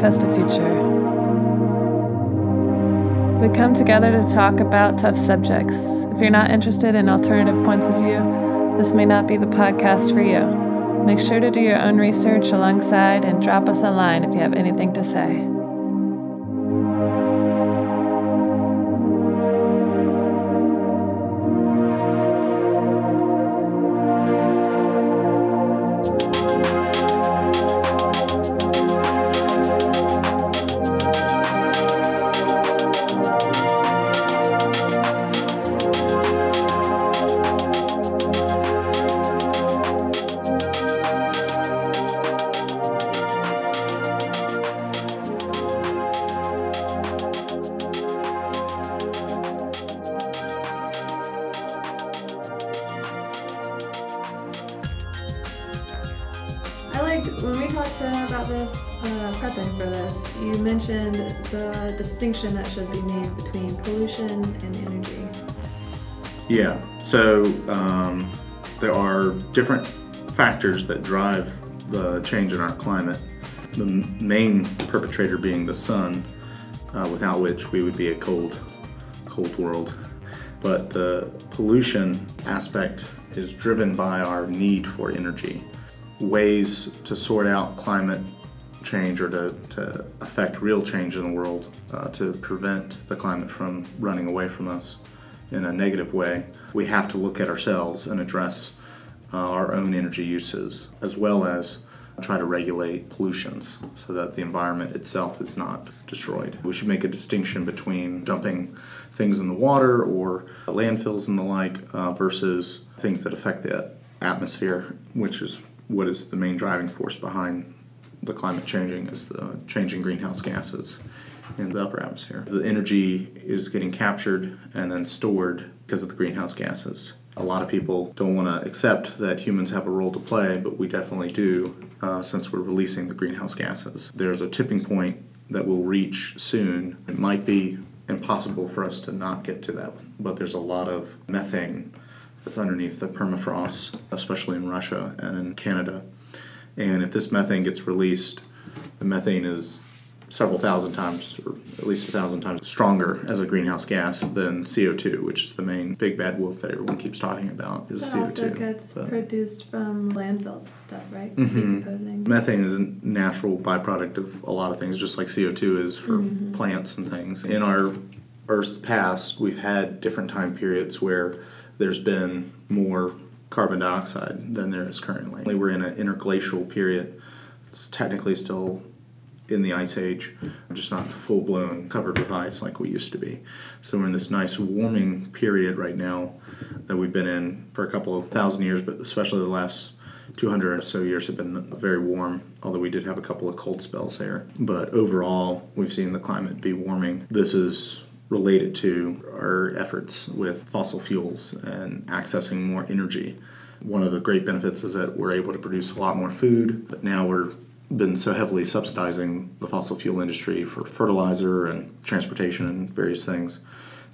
manifest a future. We come together to talk about tough subjects. If you're not interested in alternative points of view, this may not be the podcast for you. Make sure to do your own research alongside and drop us a line if you have anything to say. So um, there are different factors that drive the change in our climate. The main perpetrator being the sun, uh, without which we would be a cold, cold world. But the pollution aspect is driven by our need for energy. Ways to sort out climate change or to, to affect real change in the world, uh, to prevent the climate from running away from us in a negative way, we have to look at ourselves and address uh, our own energy uses, as well as try to regulate pollutions so that the environment itself is not destroyed. We should make a distinction between dumping things in the water or landfills and the like uh, versus things that affect the atmosphere, which is what is the main driving force behind the climate changing is the changing greenhouse gases in the upper atmosphere. The energy is getting captured and then stored because of the greenhouse gases. A lot of people don't want to accept that humans have a role to play, but we definitely do uh, since we're releasing the greenhouse gases. There's a tipping point that we'll reach soon. It might be impossible for us to not get to that, but there's a lot of methane that's underneath the permafrost, especially in Russia and in Canada. And if this methane gets released, the methane is several thousand times, or at least a thousand times stronger as a greenhouse gas than CO2, which is the main big bad wolf that everyone keeps talking about. Is That CO2. also gets But produced from landfills and stuff, right? Mhm. Decomposing. methane is a natural byproduct of a lot of things, just like CO2 is for Mhm. plants and things. In our Earth's past, we've had different time periods where there's been more carbon dioxide than there is currently. We're in an interglacial period. It's technically still in the ice age, just not full blown covered with ice like we used to be. So we're in this nice warming period right now that we've been in for a couple of thousand years, but especially the last 200 or so years have been very warm, although we did have a couple of cold spells there. But overall, we've seen the climate be warming. This is related to our efforts with fossil fuels and accessing more energy. One of the great benefits is that we're able to produce a lot more food, but now we're been so heavily subsidizing the fossil fuel industry for fertilizer and transportation and various things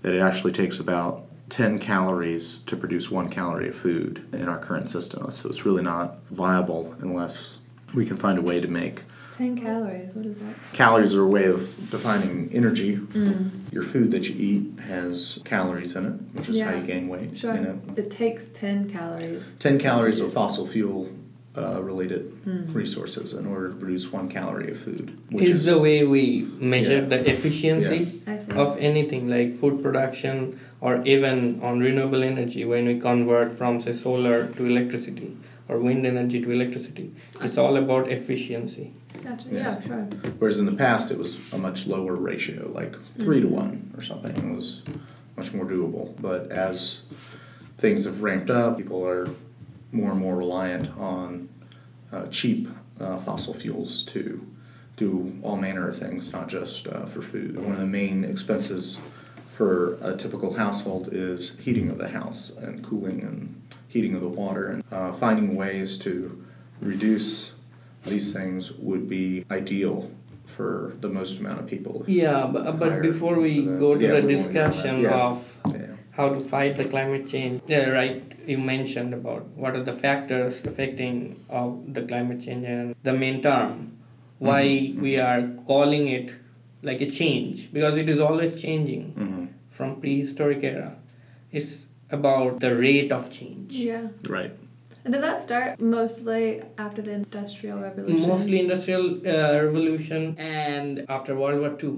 that it actually takes about 10 calories to produce one calorie of food in our current system. So it's really not viable unless we can find a way to make 10 calories, what is that? calories are a way of defining energy. Mm. Your food that you eat has calories in it, which is how you gain weight. Sure. You know, It takes 10 calories. 10 calories of fossil fuel uh, related Mm. resources in order to produce one calorie of food, is, the way we measure Yeah. the efficiency I see. of anything like food production or even on renewable energy when we convert from say solar to electricity or wind energy to electricity it's all about efficiency Gotcha. Yeah. Yeah, sure. Whereas in the past, it was a much lower ratio, like 3 to one or something. It was much more doable. But as things have ramped up, people are more and more reliant on uh, cheap uh, fossil fuels to do all manner of things, not just uh, for food. One of the main expenses for a typical household is heating of the house and cooling and heating of the water. And uh, finding ways to reduce these things would be ideal for the most amount of people. yeah but, but before we go to Yeah, the we won't get on that. discussion Yeah. of. How to fight the climate change yeah right you mentioned about what are the factors affecting of the climate change and the main term why Mhm, we are calling it like a change because it is always changing hmm from prehistoric era it's about the rate of change Yeah. Right. And did that start mostly after the Industrial Revolution? mostly industrial uh, revolution and after world war ii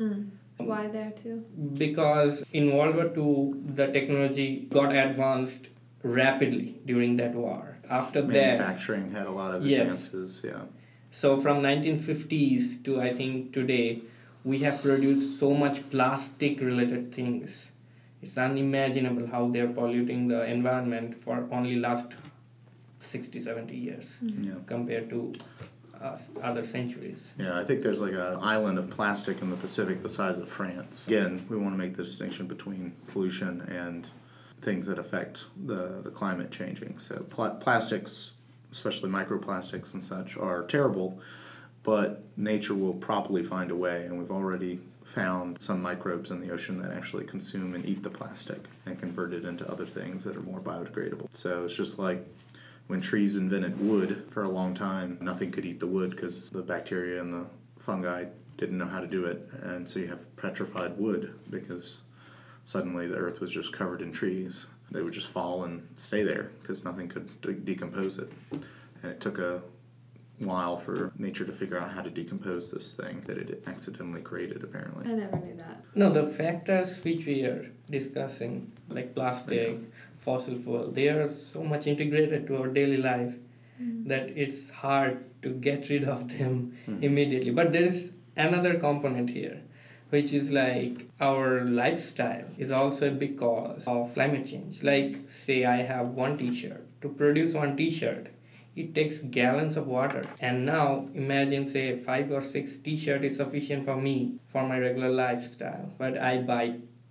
Mm. Why mm. there too? because in world war ii the technology got advanced rapidly during that war after that Manufacturing had a lot of Yes. advances. Yeah. So from 1950s to I think today, we have produced so much plastic related things. It's unimaginable how they're polluting the environment for only last 60, 70 years mm. Yeah. compared to uh, other centuries. Yeah, I think there's like an island of plastic in the Pacific the size of France. Again, we want to make the distinction between pollution and things that affect the, the climate changing. So pl- plastics, especially microplastics and such, are terrible, but nature will probably find a way, and we've already found some microbes in the ocean that actually consume and eat the plastic and convert it into other things that are more biodegradable. So it's just like when trees invented wood for a long time, nothing could eat the wood because the bacteria and the fungi didn't know how to do it. And so you have petrified wood because suddenly the earth was just covered in trees. They would just fall and stay there because nothing could de- decompose it. And it took a while for nature to figure out how to decompose this thing that it accidentally created, apparently. I never knew that. No, the factors which we are discussing, like plastic, fossil fuel, they are so much integrated to our daily life that it's hard to get rid of them Mhm. immediately. But there is another component here, which is like our lifestyle is also a big cause of climate change. Like, say, I have one t shirt. To produce one t shirt, it takes gallons of water. And now imagine, say, five or six t shirt is sufficient for me for my regular lifestyle. But I buy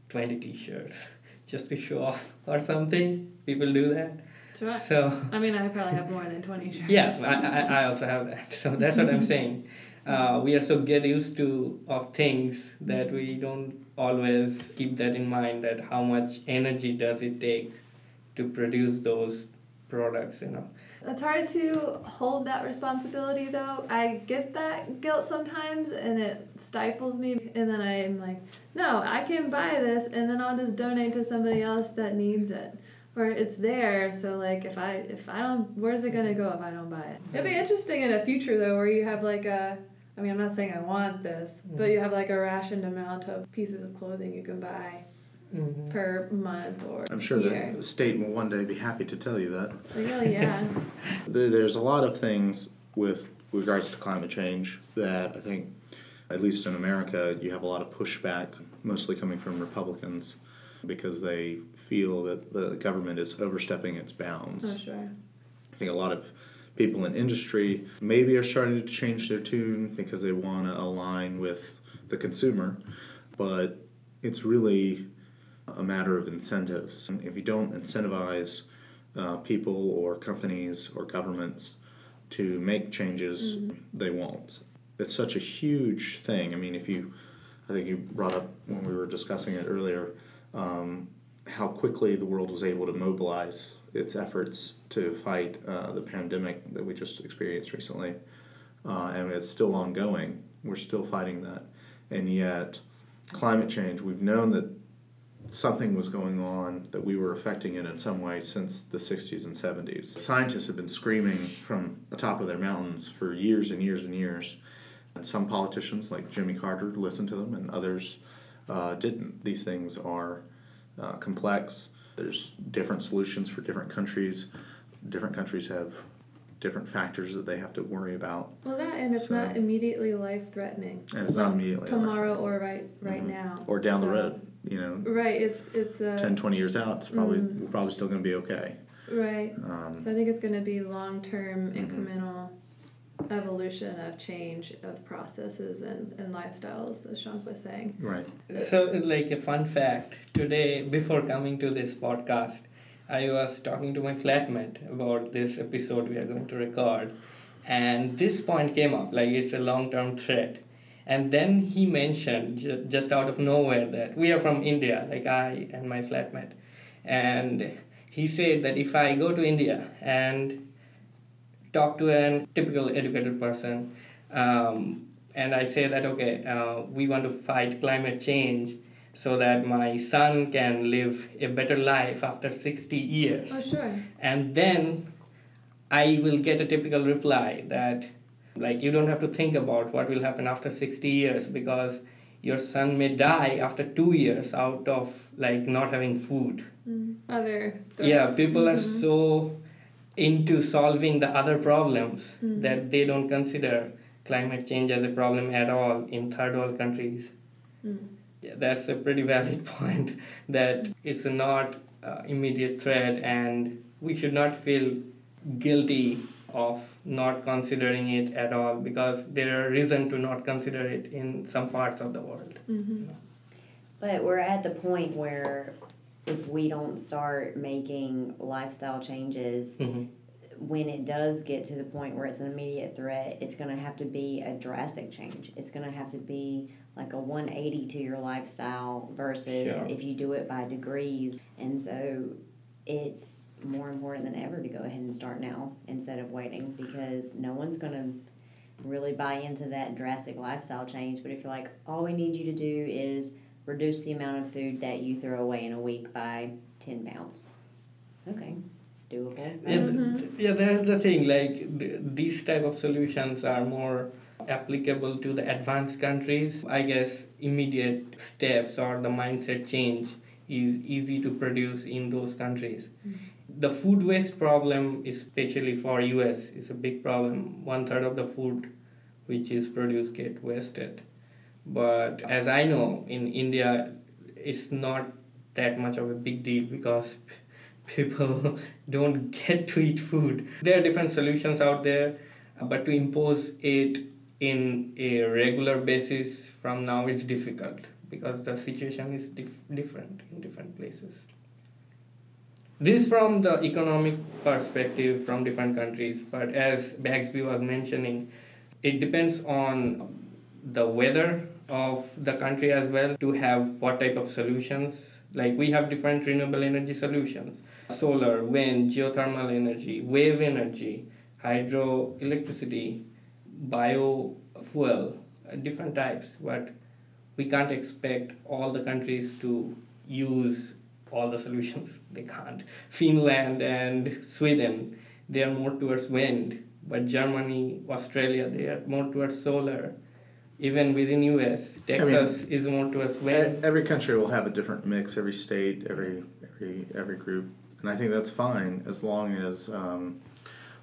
20 t shirts just to show off or something. People do that. Sure. So. I mean, I probably have more than 20 shirts. Yeah, I, I, I also have that. So that's what I'm saying. Uh, we are so get used to of things that we don't always keep that in mind that how much energy does it take to produce those products, you know. It's hard to hold that responsibility though. I get that guilt sometimes and it stifles me and then I'm like, no, I can buy this and then I'll just donate to somebody else that needs it. Or it's there, so like if I if I don't where's it gonna go if I don't buy it? It'd be interesting in a future though where you have like a I mean I'm not saying I want this, but you have like a rationed amount of pieces of clothing you can buy Mm-hmm. per month or I'm sure year. the state will one day be happy to tell you that. Really, yeah. There's a lot of things with regards to climate change that I think, at least in America, you have a lot of pushback, mostly coming from Republicans, because they feel that the government is overstepping its bounds. oh sure. I think a lot of people in industry maybe are starting to change their tune because they want to align with the consumer, but it's really a matter of incentives. If you don't incentivize uh, people or companies or governments to make changes, they won't. It's such a huge thing. I mean, if you, I think you brought up when we were discussing it earlier, um, how quickly the world was able to mobilize its efforts to fight uh, the pandemic that we just experienced recently. Uh, and it's still ongoing. We're still fighting that. And yet, climate change, we've known that something was going on, that we were affecting it in some way since the 60s and 70s. Scientists have been screaming from the top of their mountains for years and years and years. Some politicians, like Jimmy Carter, listened to them, and others uh, didn't. These things are uh, complex. There's different solutions for different countries. Different countries have different factors that they have to worry about, Well, that and it's So- not immediately life threatening. and it's not immediately tomorrow or right right Mhm. now or down the road. You know, Right, it's it's a 10, 20 years out, it's probably Mm. we're probably still going to be okay. right. Um, So I think it's going to be long term Mhm. incremental evolution of change of processes and, and lifestyles, as Shank was saying. right. So, like a fun fact, today before coming to this podcast, I was talking to my flatmate about this episode we are going to record, and this point came up like it's a long term threat. And then he mentioned ju- just out of nowhere that we are from India, like I and my flatmate. And he said that if I go to India and talk to a typical educated person, um, and I say that okay, uh, we want to fight climate change so that my son can live a better life after 60 years. Oh, sure. And then I will get a typical reply that, like, you don't have to think about what will happen after 60 years because your son may die after two years out of like not having food. Mm. Other. Yeah, people are Mhm. so into solving the other problems Mhm. that they don't consider climate change as a problem at all in third world countries. Mm. Yeah, that's a pretty valid point that it's not uh, immediate threat and we should not feel guilty of not considering it at all because there are reason to not consider it in some parts of the world. Mhm. But we're at the point where if we don't start making lifestyle changes, Mhm. when it does get to the point where it's an immediate threat, it's going to have to be a drastic change. It's going to have to be like a 180 to your lifestyle versus if you do it by degrees. And so it's more important than ever to go ahead and start now instead of waiting because no one's going to really buy into that drastic lifestyle change. But if you're like, all we need you to do is reduce the amount of food that you throw away in a week by 10 pounds. Okay, it's doable. Yeah, th- Mhm. yeah, that's the thing. Like th- these type of solutions are more applicable to the advanced countries. I guess immediate steps or the mindset change is easy to produce in those countries. The food waste problem, especially for US, is a big problem. One third of the food which is produced get wasted. But as I know, in India, it's not that much of a big deal because people don't get to eat food. There are different solutions out there, uh, but to impose it in a regular basis from now is difficult because the situation is dif- different in different places. This from the economic perspective from different countries, but as Bagsby was mentioning, it depends on the weather of the country as well to have what type of solutions. Like we have different renewable energy solutions solar, wind, geothermal energy, wave energy, hydroelectricity, biofuel, uh, different types. But we can't expect all the countries to use all the solutions. They can't. Finland and Sweden, they are more towards wind, but Germany, Australia, they are more towards solar. Even within US, Texas is more to us. wind. Every country will have a different mix. Every state, every every every group, and I think that's fine as long as um,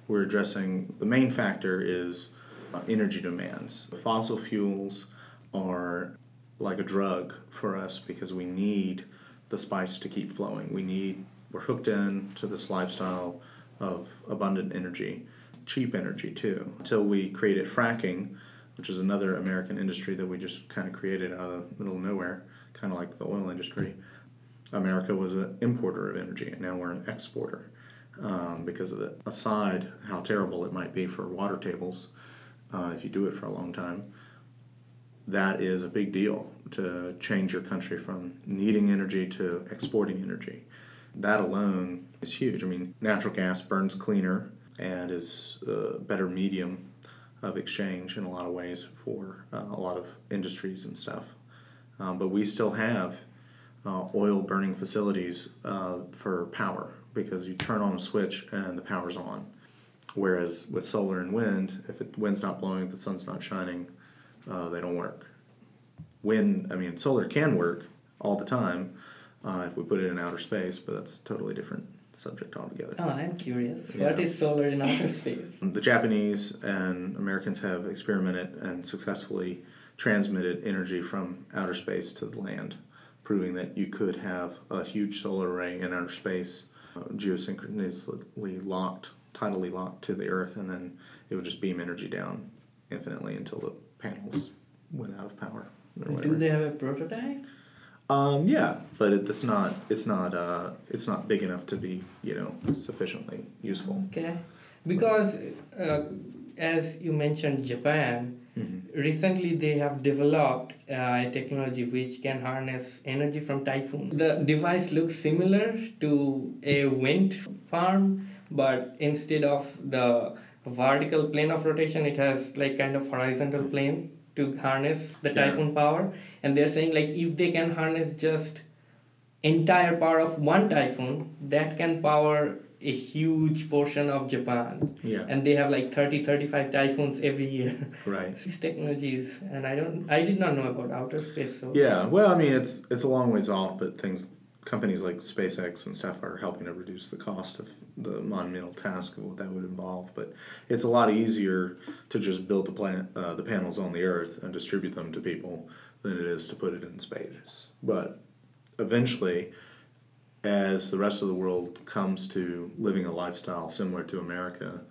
we're addressing the main factor is uh, energy demands. Fossil fuels are like a drug for us because we need the spice to keep flowing. We need we're hooked in to this lifestyle of abundant energy, cheap energy too. Until we created fracking, which is another American industry that we just kind of created out of the middle of nowhere, kind of like the oil industry. America was an importer of energy, and now we're an exporter um, because of it. Aside how terrible it might be for water tables uh, if you do it for a long time, that is a big deal to change your country from needing energy to exporting energy. That alone is huge. I mean, natural gas burns cleaner and is a better medium of exchange in a lot of ways for uh, a lot of industries and stuff. Um, but we still have uh, oil burning facilities uh, for power because you turn on a switch and the power's on. Whereas with solar and wind, if the wind's not blowing, the sun's not shining, uh, they don't work. Wind, I mean, solar can work all the time uh, if we put it in outer space, but that's totally different subject altogether. Oh, I'm curious. Yeah. What is solar in outer space? The Japanese and Americans have experimented and successfully transmitted energy from outer space to the land, proving that you could have a huge solar array in outer space, uh, geosynchronously locked, tidally locked to the Earth, and then it would just beam energy down infinitely until the panels went out of power. Do they have a prototype? Um, yeah, but it, it's not. It's not. Uh, it's not big enough to be, you know, sufficiently useful. Okay. Because, uh, as you mentioned, Japan, Mm-hmm. recently they have developed uh, a technology which can harness energy from typhoon. The device looks similar to a wind farm, but instead of the vertical plane of rotation it has like kind of horizontal plane to harness the Yeah. typhoon power and they're saying like if they can harness just entire power of one typhoon that can power a huge portion of japan Yeah. and they have like 30 35 typhoons every year Right. these technologies and i don't i did not know about outer space so Yeah. Well, I mean, it's it's a long ways off, but things companies like SpaceX and stuff are helping to reduce the cost of the monumental task of what that would involve. But it's a lot easier to just build the plant, uh, the panels on the Earth and distribute them to people than it is to put it in space. But eventually, as the rest of the world comes to living a lifestyle similar to America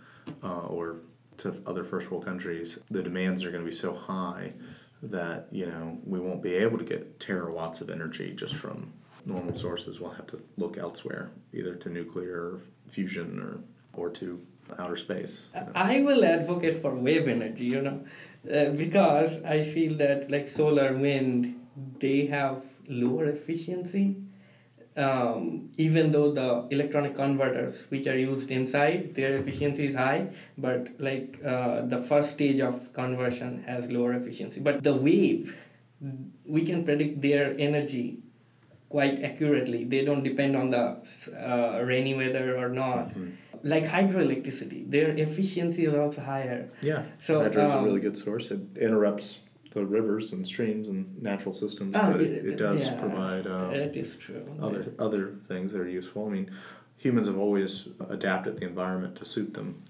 uh, or to other first world countries, the demands are going to be so high that you know we won't be able to get terawatts of energy just from normal sources. We'll have to look elsewhere, either to nuclear fusion or or to outer space. you know. I will advocate for wave energy, you know, uh, because I feel that like solar, wind, they have lower efficiency. Um, even though the electronic converters which are used inside, their efficiency is high, but like uh, the first stage of conversion has lower efficiency. But the wave, we can predict their energy quite accurately. They don't depend on the uh, rainy weather or not Mhm. like hydroelectricity, their efficiency is also higher. Yeah, So, hydro is a um, really good source. It interrupts the rivers and streams and natural systems, Oh, but it, it does yeah, provide uh, That is true. other other things that are useful. I mean, humans have always adapted the environment to suit them.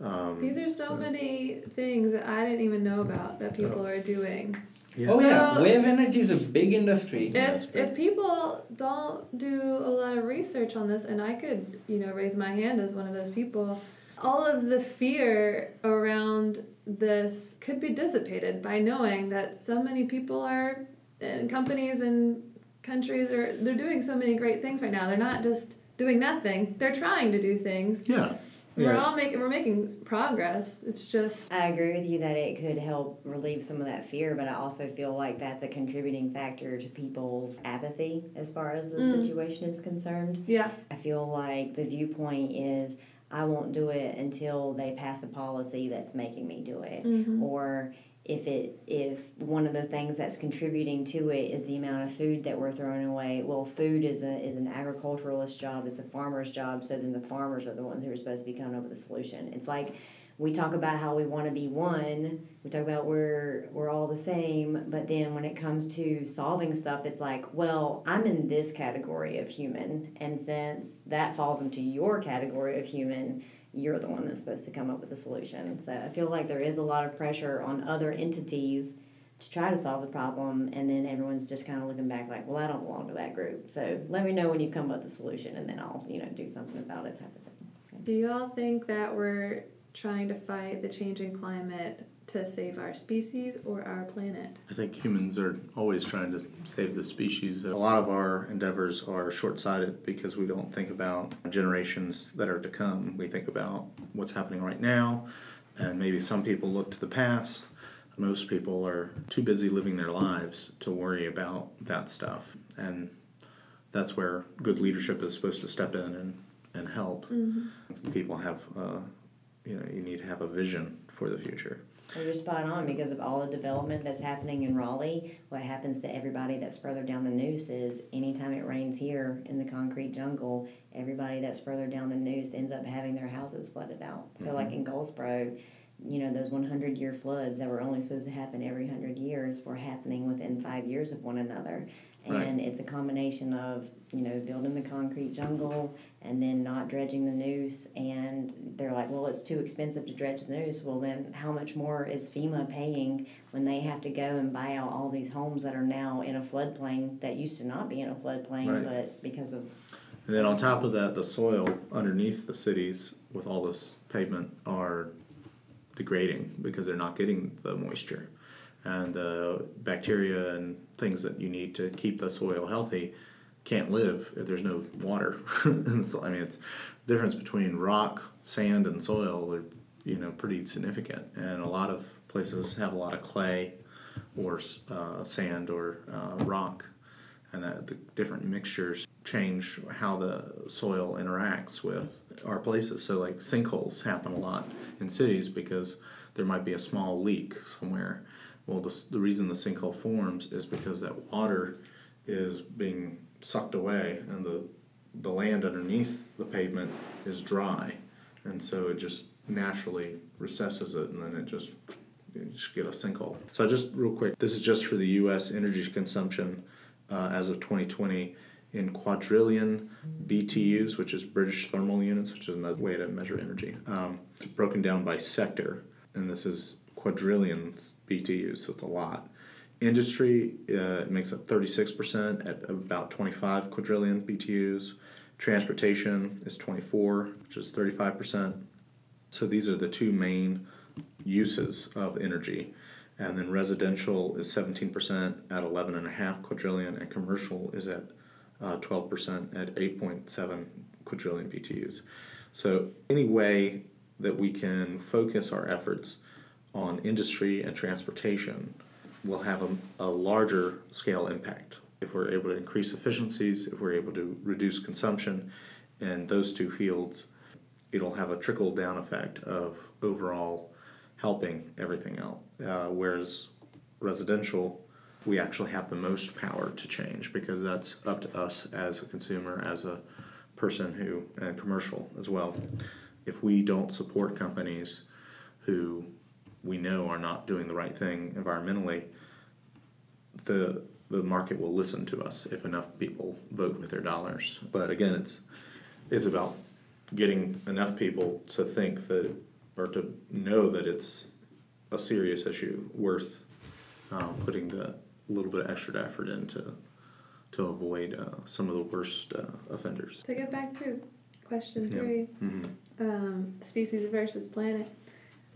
Um, These are so, many things that I didn't even know about that people Oh. are doing. Yeah. Oh yeah, wave energy is a big industry. If big. if people don't do a lot of research on this, and I could you know raise my hand as one of those people, all of the fear around this could be dissipated by knowing that so many people are and companies and countries are they're doing so many great things right now. They're not just doing nothing. They're trying to do things. yeah, We're yeah. all making we're making progress. It's just I agree with you that it could help relieve some of that fear, but I also feel like that's a contributing factor to people's apathy as far as the Mm. situation is concerned. yeah. I feel like the viewpoint is I won't do it until they pass a policy that's making me do it. Mhm. Or if it if one of the things that's contributing to it is the amount of food that we're throwing away, well food is a is an agriculturalist job, it's a farmer's job, so then the farmers are the ones who are supposed to be coming up with a solution. It's like we talk about how we want to be one. We talk about we're we're all the same, but then when it comes to solving stuff, it's like, well, I'm in this category of human, and since that falls into your category of human, you're the one that's supposed to come up with a solution. So I feel like there is a lot of pressure on other entities to try to solve the problem, and then everyone's just kind of looking back like, well, I don't belong to that group. So let me know when you come up with a solution, and then I'll you know do something about it, type of thing. Do you all think that we're trying to fight the changing climate to save our species or our planet? I think humans are always trying to save the species. A lot of our endeavors are short sighted because we don't think about generations that are to come. We think about what's happening right now, and maybe some people look to the past. Most people are too busy living their lives to worry about that stuff. And that's where good leadership is supposed to step in and, and help. People have, uh, you know, you need to have a vision for the future. Well, you're spot on because of all the development that's happening in Raleigh. What happens to everybody that's further down the Neuse is anytime it rains here in the concrete jungle, everybody that's further down the Neuse ends up having their houses flooded out. So, like mm-hmm. in Goldsboro, you know, those 100 year floods that were only supposed to happen every 100 years were happening within five years of one another. Right. And it's a combination of, you know, building the concrete jungle and then not dredging the Neuse. And they're like, well, it's too expensive to dredge the Neuse. Well, then how much more is FEMA paying when they have to go and buy out all these homes that are now in a floodplain that used to not be in a floodplain, Right. but because of And then on top of that, the soil underneath the cities with all this pavement are degrading because they're not getting the moisture. And the bacteria and things that you need to keep the soil healthy can't live if there's no water. so, I mean, it's the difference between rock, sand, and soil are you know pretty significant. And a lot of places have a lot of clay or uh, sand or uh, rock and that the different mixtures change how the soil interacts with our places. So, like sinkholes happen a lot in cities because there might be a small leak somewhere. Well, the, the reason the sinkhole forms is because that water is being sucked away, and the the land underneath the pavement is dry, and so it just naturally recesses it, and then it just you just get a sinkhole. So just real quick, this is just for the U.S. energy consumption uh, as of 2020 in quadrillion BTUs, which is British thermal units, which is another way to measure energy. Um, broken down by sector, and this is quadrillions BTUs, so it's a lot. Industry uh, makes up 36% at about 25 quadrillion BTUs. Transportation is 24, which is 35%. So these are the two main uses of energy. And then residential is 17% at 11.5 quadrillion, and commercial is at uh, 12% at 8.7 quadrillion BTUs. So, any way that we can focus our efforts on industry and transportation will have a, a larger scale impact. If we're able to increase efficiencies, if we're able to reduce consumption in those two fields, it'll have a trickle down effect of overall helping everything out. Uh, whereas residential, we actually have the most power to change because that's up to us as a consumer, as a person who, and commercial as well. If we don't support companies who we know are not doing the right thing environmentally, the the market will listen to us if enough people vote with their dollars. But again, it's it's about getting enough people to think that or to know that it's a serious issue worth um, putting the little bit of extra effort into to avoid uh, some of the worst uh, offenders. To get back to question Yeah. 3 Mhm. um, species versus planet.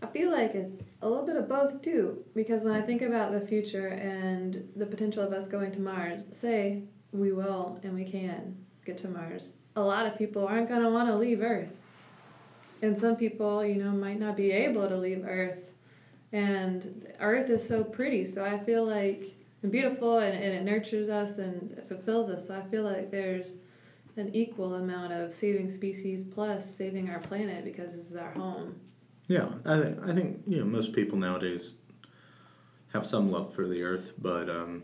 I feel like it's a little bit of both too, because when I think about the future and the potential of us going to Mars, say we will and we can get to Mars, a lot of people aren't going to want to leave Earth. And some people, you know, might not be able to leave Earth. And Earth is so pretty, so I feel like and beautiful and, and it nurtures us and fulfills us. So I feel like there's an equal amount of saving species plus saving our planet because this is our home. Yeah, I think I think you know most people nowadays have some love for the earth, but um,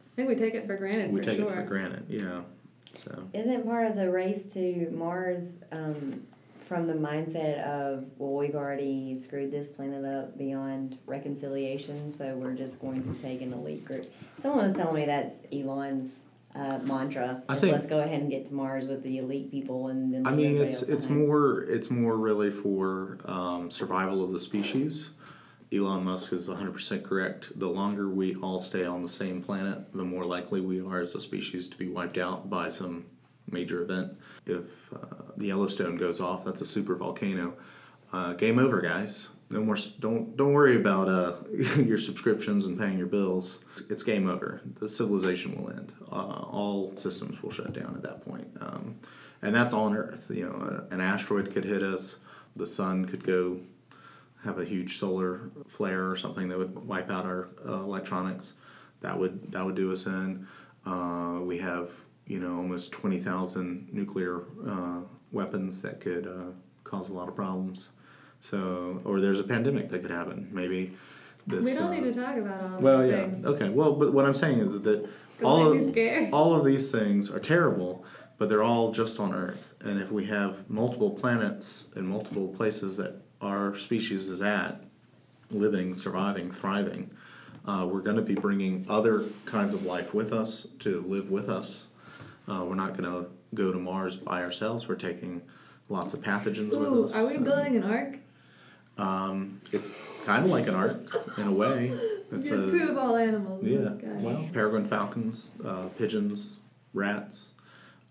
I think we take it for granted we for take sure. it for granted. Yeah, so Isn't part of the race to Mars um, from the mindset of, well, we've already screwed this planet up beyond reconciliation, so we're just going to take an elite group? Someone was telling me that's Elon's uh, mantra. I is think- let's go ahead and get to Mars with the elite people, and then I leave mean everybody it's else it's behind. more it's more really for um, survival of the species. Elon Musk is 100% correct. The longer we all stay on the same planet, the more likely we are as a species to be wiped out by some major event. If uh, the Yellowstone goes off, that's a super volcano. Uh, game over, guys. No more. Don't don't worry about uh, your subscriptions and paying your bills. It's game over. The civilization will end. Uh, all systems will shut down at that point. Um, and that's on Earth. You know, an asteroid could hit us. The sun could go have a huge solar flare or something that would wipe out our uh, electronics. That would that would do us in. Uh, we have you know almost twenty thousand nuclear uh, weapons that could uh, cause a lot of problems. So or there's a pandemic that could happen. Maybe this. we don't uh, need to talk about all well, these yeah. things. Okay. Well, but what I'm saying is that all of all of these things are terrible, but they're all just on Earth. And if we have multiple planets and multiple places that our species is at, living, surviving, thriving, uh, we're going to be bringing other kinds of life with us to live with us. Uh, we're not going to go to Mars by ourselves. We're taking lots of pathogens with us. are we building an ark? Um, it's kind of like an ark in a way. It's You're a, two of all animals. yeah, well, peregrine falcons, uh, pigeons, rats,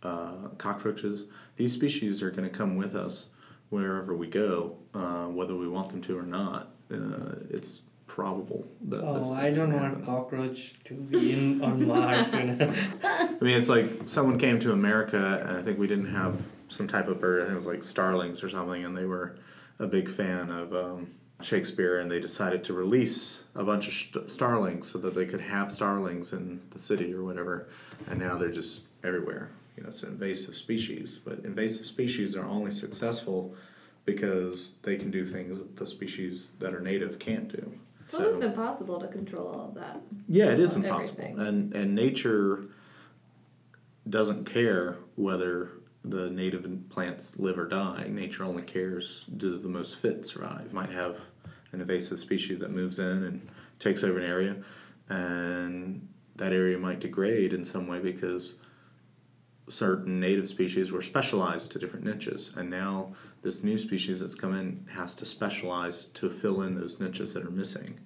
uh, cockroaches. These species are going to come with us wherever we go, uh, whether we want them to or not. Uh, it's probable that. this Oh, I don't gonna want happen. cockroach to be in on Mars. You know? I mean, it's like someone came to America, and I think we didn't have some type of bird. I think it was like starlings or something, and they were a big fan of um, Shakespeare and they decided to release a bunch of st- starlings so that they could have starlings in the city or whatever. And now they're just everywhere. You know, it's an invasive species, but invasive species are only successful because they can do things that the species that are native can't do. It's almost impossible to control all of that. Yeah, it is impossible, everything. and and nature doesn't care whether the native plants live or die. Nature only cares do the most fit survive. Might have an invasive species that moves in and takes over an area, and that area might degrade in some way because certain native species were specialized to different niches, and now this new species that's come in has to specialize to fill in those niches that are missing.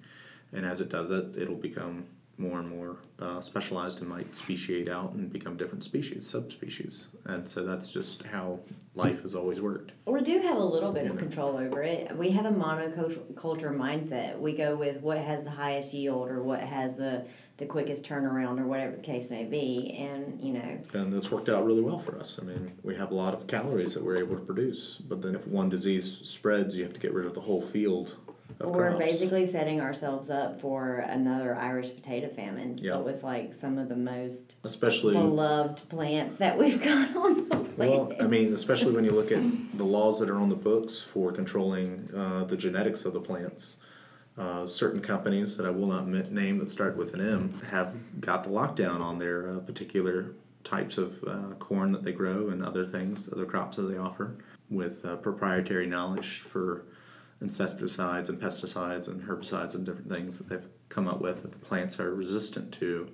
And as it does it, it'll become more and more uh, specialized and might speciate out and become different species, subspecies. And so that's just how life has always worked. We do have a little bit of Yeah. control over it. We have a monoculture mindset. We go with what has the highest yield or what has the, the quickest turnaround or whatever the case may be. And, you know, And that's worked out really well for us. I mean, we have a lot of calories that we're able to produce, but then if one disease spreads, you have to get rid of the whole field of we're crops. basically setting ourselves up for another Irish potato famine, but with like some of the most Especially beloved plants that we've got on the planet. Well, I mean, especially when you look at the laws that are on the books for controlling uh, the genetics of the plants. Uh, certain companies that I will not name that start with an M have got the lockdown on their uh, particular types of uh, corn that they grow and other things, other crops that they offer, with uh, proprietary knowledge for insecticides and pesticides and herbicides and different things that they've come up with that the plants are resistant to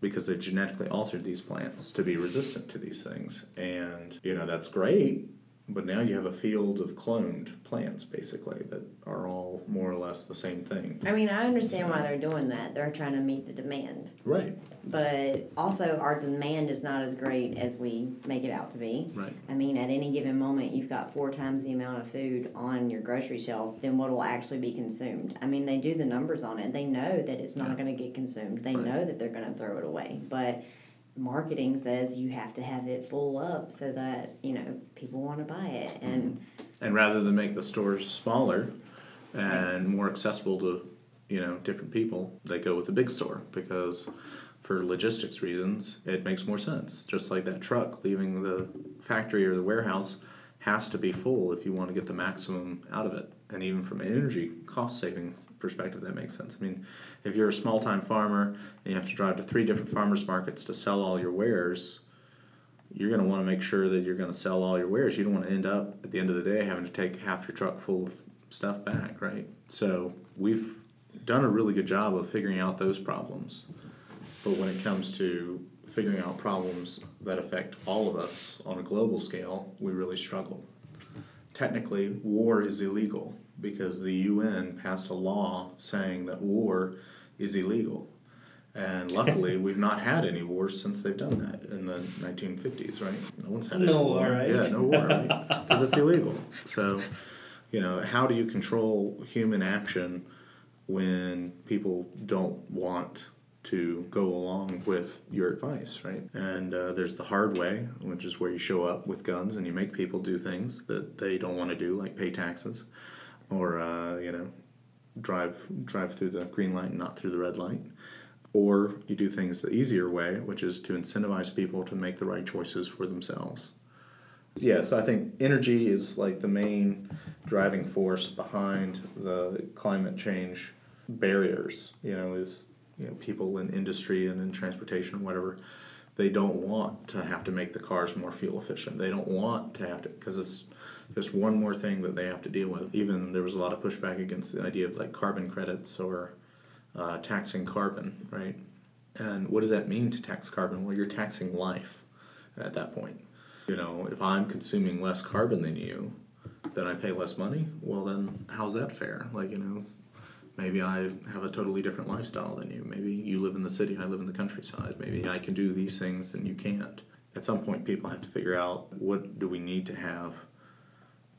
because they genetically altered these plants to be resistant to these things. And, you know, that's great, but now you have a field of cloned plants basically that are all more or less the same thing. I mean, I understand why they're doing that. They're trying to meet the demand. Right, But also, our demand is not as great as we make it out to be. right. I mean, at any given moment, you've got four times the amount of food on your grocery shelf than what will actually be consumed. I mean, they do the numbers on it. They know that it's not Yeah. going to get consumed. They Right. know that they're going to throw it away. But marketing says you have to have it full up so that, you know, people want to buy it. Mm-hmm. And And rather than make the stores smaller and more accessible to, you know, different people, they go with the big store because for logistics reasons, it makes more sense. Just like that truck leaving the factory or the warehouse has to be full if you want to get the maximum out of it. And even from an energy cost saving perspective, that makes sense. I mean, if you're a small time farmer and you have to drive to three different farmers markets to sell all your wares, you're going to want to make sure that you're going to sell all your wares. You don't want to end up at the end of the day having to take half your truck full of stuff back, right? So we've done a really good job of figuring out those problems. But when it comes to figuring out problems that affect all of us on a global scale, we really struggle. Technically, war is illegal because the UN passed a law saying that war is illegal. And luckily, we've not had any wars since they've done that in the 1950s, right? No one's had any No war. war, right? Yeah, no war, right? Because it's illegal. So, you know, how do you control human action when people don't want to go along with your advice, right? And uh, there's the hard way, which is where you show up with guns and you make people do things that they don't want to do, like pay taxes, or uh, you know, drive drive through the green light and not through the red light. Or you do things the easier way, which is to incentivize people to make the right choices for themselves. Yeah, so I think energy is like the main driving force behind the climate change barriers. You know, is you know people in industry and in transportation whatever, they don't want to have to make the cars more fuel efficient. They don't want to have to because it's just one more thing that they have to deal with. Even there was a lot of pushback against the idea of like carbon credits or uh, taxing carbon, right? And what does that mean to tax carbon? Well, you're taxing life at that point. You know, if I'm consuming less carbon than you, then I pay less money. Well, then how's that fair? Like, you know, maybe I have a totally different lifestyle than you. Maybe you live in the city, I live in the countryside. Maybe I can do these things and you can't. At some point, people have to figure out what do we need to have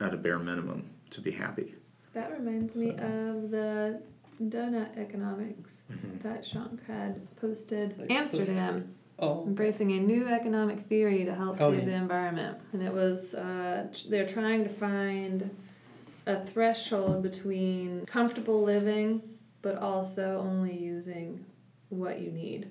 at a bare minimum to be happy. That reminds me of the donut economics Mm-hmm. that Shank had posted. Like Amsterdam Oh, embracing a new economic theory to help Oh, save yeah. the environment, and it was uh, tr- they're trying to find a threshold between comfortable living, but also only using what you need.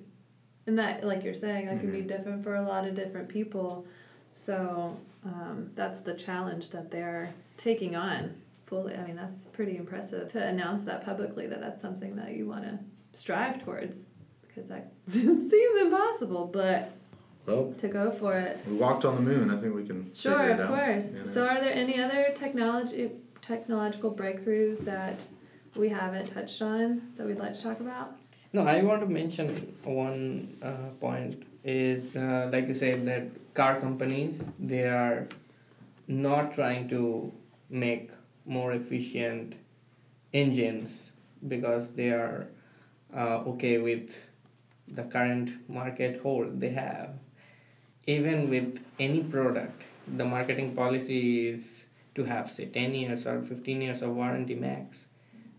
And that, like you're saying, that can be different for a lot of different people. So um, that's the challenge that they're taking on fully. I mean, that's pretty impressive to announce that publicly that that's something that you want to strive towards because that seems impossible, but Well, to go for it. we walked on the moon. I think we can. Sure, figure of it out, course. you know? So, are there any other technology technological breakthroughs that we haven't touched on that we'd like to talk about? No, I want to mention one uh, point is uh, like you said that car companies they are not trying to make more efficient engines because they are uh, okay with the current market hold they have. Even with any product, the marketing policy is to have say 10 years or 15 years of warranty max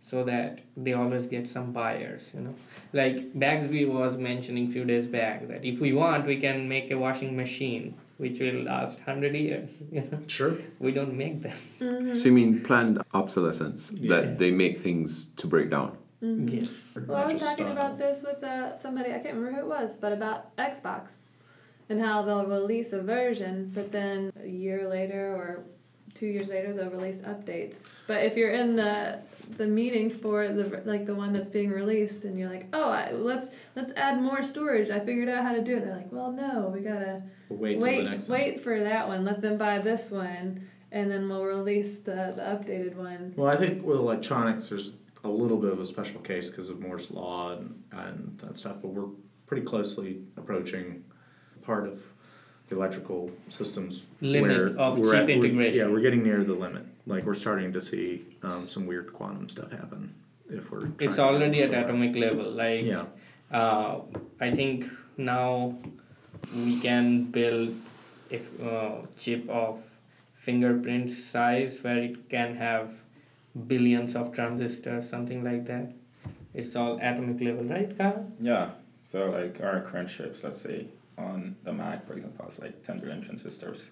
so that they always get some buyers you know like Baxby was mentioning a few days back that if we want we can make a washing machine which will last 100 years you know Sure. we don't make them So you mean planned obsolescence Yeah. that they make things to break down? yes Well, I was talking style. about this with uh, somebody, I can't remember who it was, but about Xbox and how they'll release a version, but then a year later or two years later they'll release updates. But if you're in the the meaning for the like the one that's being released and you're like, oh, I, let's let's add more storage. I figured out how to do it. They're like, well, no, we gotta wait wait the next wait for that one. Let them buy this one, and then we'll release the the updated one. Well, I think with electronics, there's a little bit of a special case because of Moore's law and, and that stuff, but we're pretty closely approaching part of the electrical systems Limit where of we're chip at- we're- integration. Yeah, we're getting near the limit. Like we're starting to see um, some weird quantum stuff happen if we're. it's already at atomic level like Yeah, uh, I think now we can build a f- uh, chip of fingerprint size where it can have billions of transistors, something like that. It's all atomic level, right, Kyle? Yeah. So like our current chips, let's say on the Mac, for example, it's like 10 billion transistors.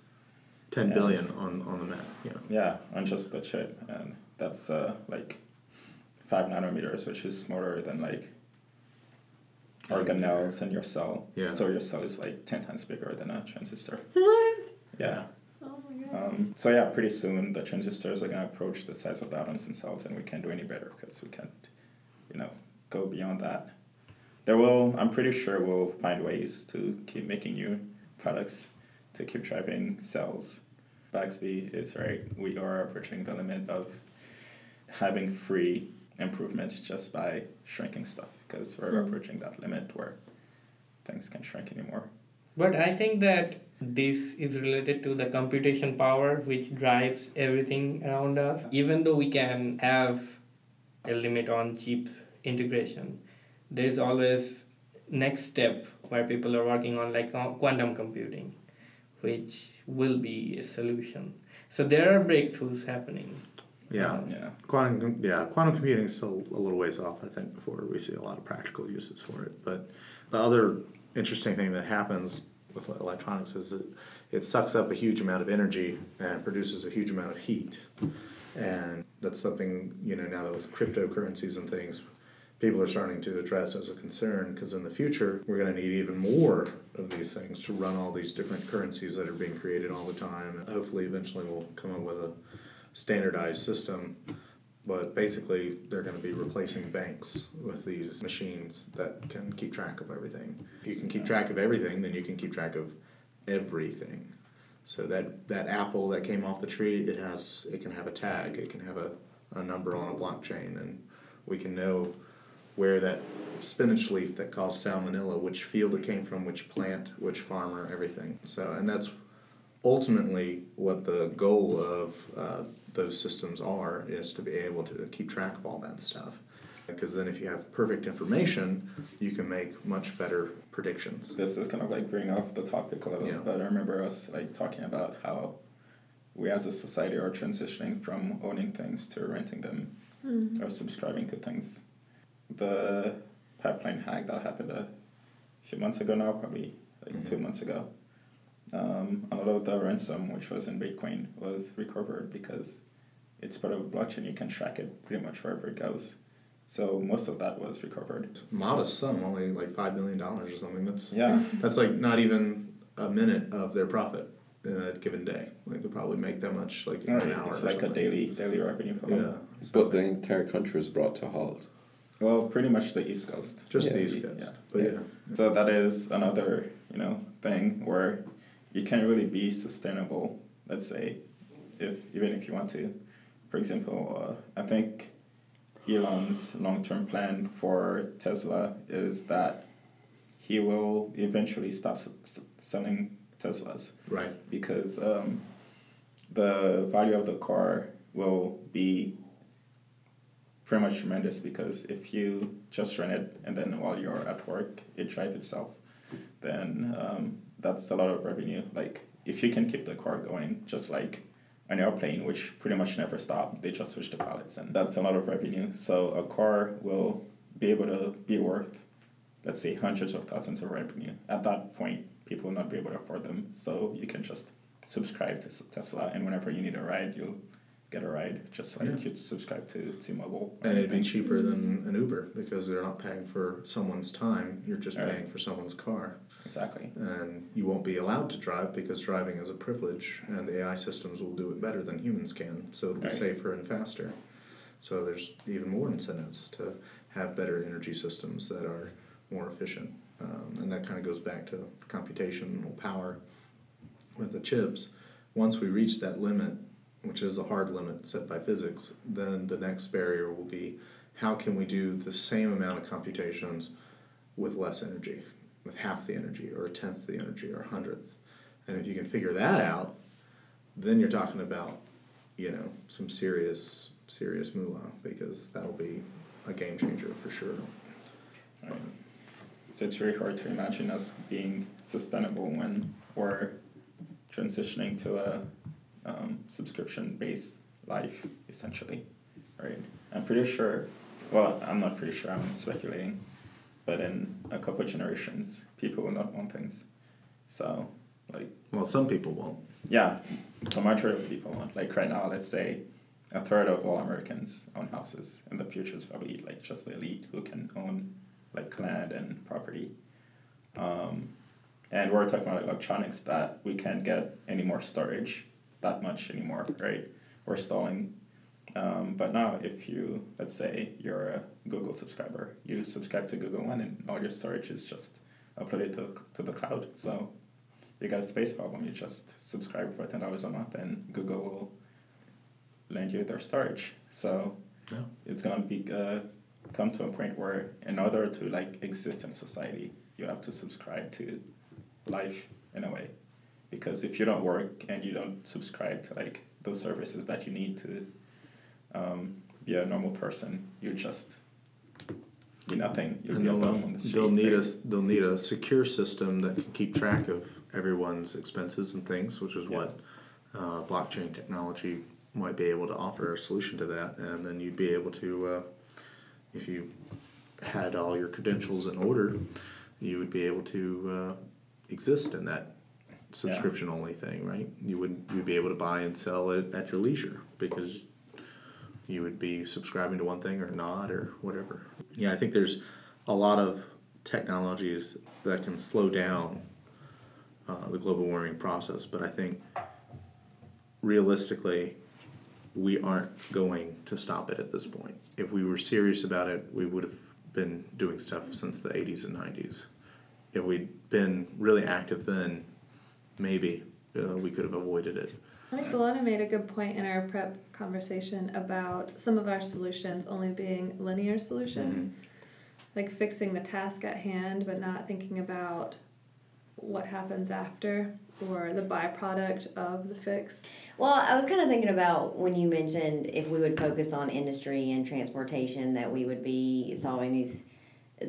Ten Yeah. billion on on the map. Yeah, Yeah, on just the chip, and that's uh, like five nanometers, which is smaller than like organelles in your cell. Yeah. So your cell is like 10 times bigger than a transistor. What? yeah. Oh my god. Um, so yeah, pretty soon the transistors are gonna approach the size of the atoms themselves, and we can't do any better because we can't, you know, go beyond that. There will, I'm pretty sure, we'll find ways to keep making new products to keep driving cells. Baxby is right. We are approaching the limit of having free improvements just by shrinking stuff because we're hmm. approaching that limit where things can't shrink anymore. But I think that this is related to the computation power which drives everything around us. Even though we can have a limit on chip integration, there is always next step where people are working on like quantum computing, which will be a solution. So there are breakthroughs happening. Yeah. Um, Yeah. Quantum, yeah, quantum computing is still a little ways off, I think, before we see a lot of practical uses for it. But the other interesting thing that happens with electronics is that it sucks up a huge amount of energy and produces a huge amount of heat. And that's something, you know, now that with cryptocurrencies and things, people are starting to address as a concern because in the future, we're going to need even more of these things to run all these different currencies that are being created all the time. And hopefully, eventually, we'll come up with a standardized system. But basically, they're going to be replacing banks with these machines that can keep track of everything. If you can keep track of everything, then you can keep track of everything. So that, that apple that came off the tree, it has it can have a tag, it can have a, a number on a blockchain, and we can know where that spinach leaf that caused salmonella, which field it came from, which plant, which farmer, everything. So, and that's ultimately what the goal of uh, those systems are is to be able to keep track of all that stuff. Because then, if you have perfect information, you can make much better predictions. This is kind of like veering off the topic a little, Yeah. but I remember us like talking about how we as a society are transitioning from owning things to renting them or subscribing to things. The pipeline hack that happened a few months ago now, probably like two months ago. Um, a lot of the ransom, which was in Bitcoin, was recovered because it's part of a blockchain. You can track it pretty much wherever it goes. So most of that was recovered. Modest sum, only like five million dollars or something. That's Yeah, that's like not even a minute of their profit in a given day. Like they probably make that much like in an hour. it's or like a daily daily revenue for Yeah. But the entire country is brought to a halt. Well, pretty much the East Coast. just Yeah. the East Coast. Yeah. But Yeah. yeah. So that is another, you know, thing where you can't really be sustainable. Let's say, if even if you want to, for example, uh, I think Elon's long-term plan for Tesla is that he will eventually stop s- s- selling Teslas Right. because um, the value of the car will be pretty much tremendous because if you just run it and then while you're at work it drives itself then um, that's a lot of revenue. Like if you can keep the car going just like an airplane which pretty much never stop they just switch the pilots and that's a lot of revenue. So a car will be able to be worth let's say hundreds of thousands of revenue. At that point people will not be able to afford them so you can just subscribe to tesla and whenever you need a ride you'll get a ride just like Yeah. you'd subscribe to t-mobile And it'd be cheaper than an Uber because they're not paying for someone's time. You're just Right. paying for someone's car. exactly and you won't be allowed to drive because driving is a privilege and the AI systems will do it better than humans can so it'll be Right. safer and faster so there's even more incentives to have better energy systems that are more efficient um, and that kind of goes back to computational power with the chips once we reach that limit which is a hard limit set by physics then the next barrier will be how can we do the same amount of computations with less energy, with half the energy, or a tenth the energy, or a hundredth. And if you can figure that out, then you're talking about, you know, some serious, serious moolah because that'll be a game changer for sure. Right. So it's really hard to imagine us being sustainable when we're transitioning to a um, subscription-based life, essentially, right? I'm pretty sure. Well, I'm not pretty sure. I'm speculating, but in a couple of generations, people will not want things. So, like, Well, some people won't. yeah, the majority of people won't. Like right now, let's say a third of all Americans own houses. In the future, it's probably like just the elite who can own like land and property. Um, and we're talking about electronics that we can't get any more storage that much anymore, right? We're stalling. Um, but now, if you, let's say, you're a Google subscriber, you subscribe to Google One and all your storage is just uploaded to, to the cloud. So you got a space problem, you just subscribe for ten dollars a month, and Google will lend you their storage. So Yeah. it's gonna be uh, come to a point where in order to like exist in society, you have to subscribe to life in a way, because if you don't work and you don't subscribe to like those services that you need to um, be a normal person, you're just be nothing. You'll And be a they'll, on the street. they'll need a they'll need a secure system that can keep track of everyone's expenses and things, which is Yeah. what uh, blockchain technology might be able to offer a solution to that. And then you'd be able to, uh, if you had all your credentials in order, you would be able to uh, exist in that subscription only thing, right? You would you'd be able to buy and sell it at your leisure because you would be subscribing to one thing or not or whatever. Yeah, I think there's a lot of technologies that can slow down uh, the global warming process, but I think realistically, we aren't going to stop it at this point. If we were serious about it, we would have been doing stuff since the 80s and 90s. If we'd been really active then, maybe uh, we could have avoided it. I think Bologna made a good point in our prep conversation about some of our solutions only being linear solutions, like fixing the task at hand, but not thinking about what happens after or the byproduct of the fix. Well, I was kind of thinking about when you mentioned if we would focus on industry and transportation, that we would be solving these,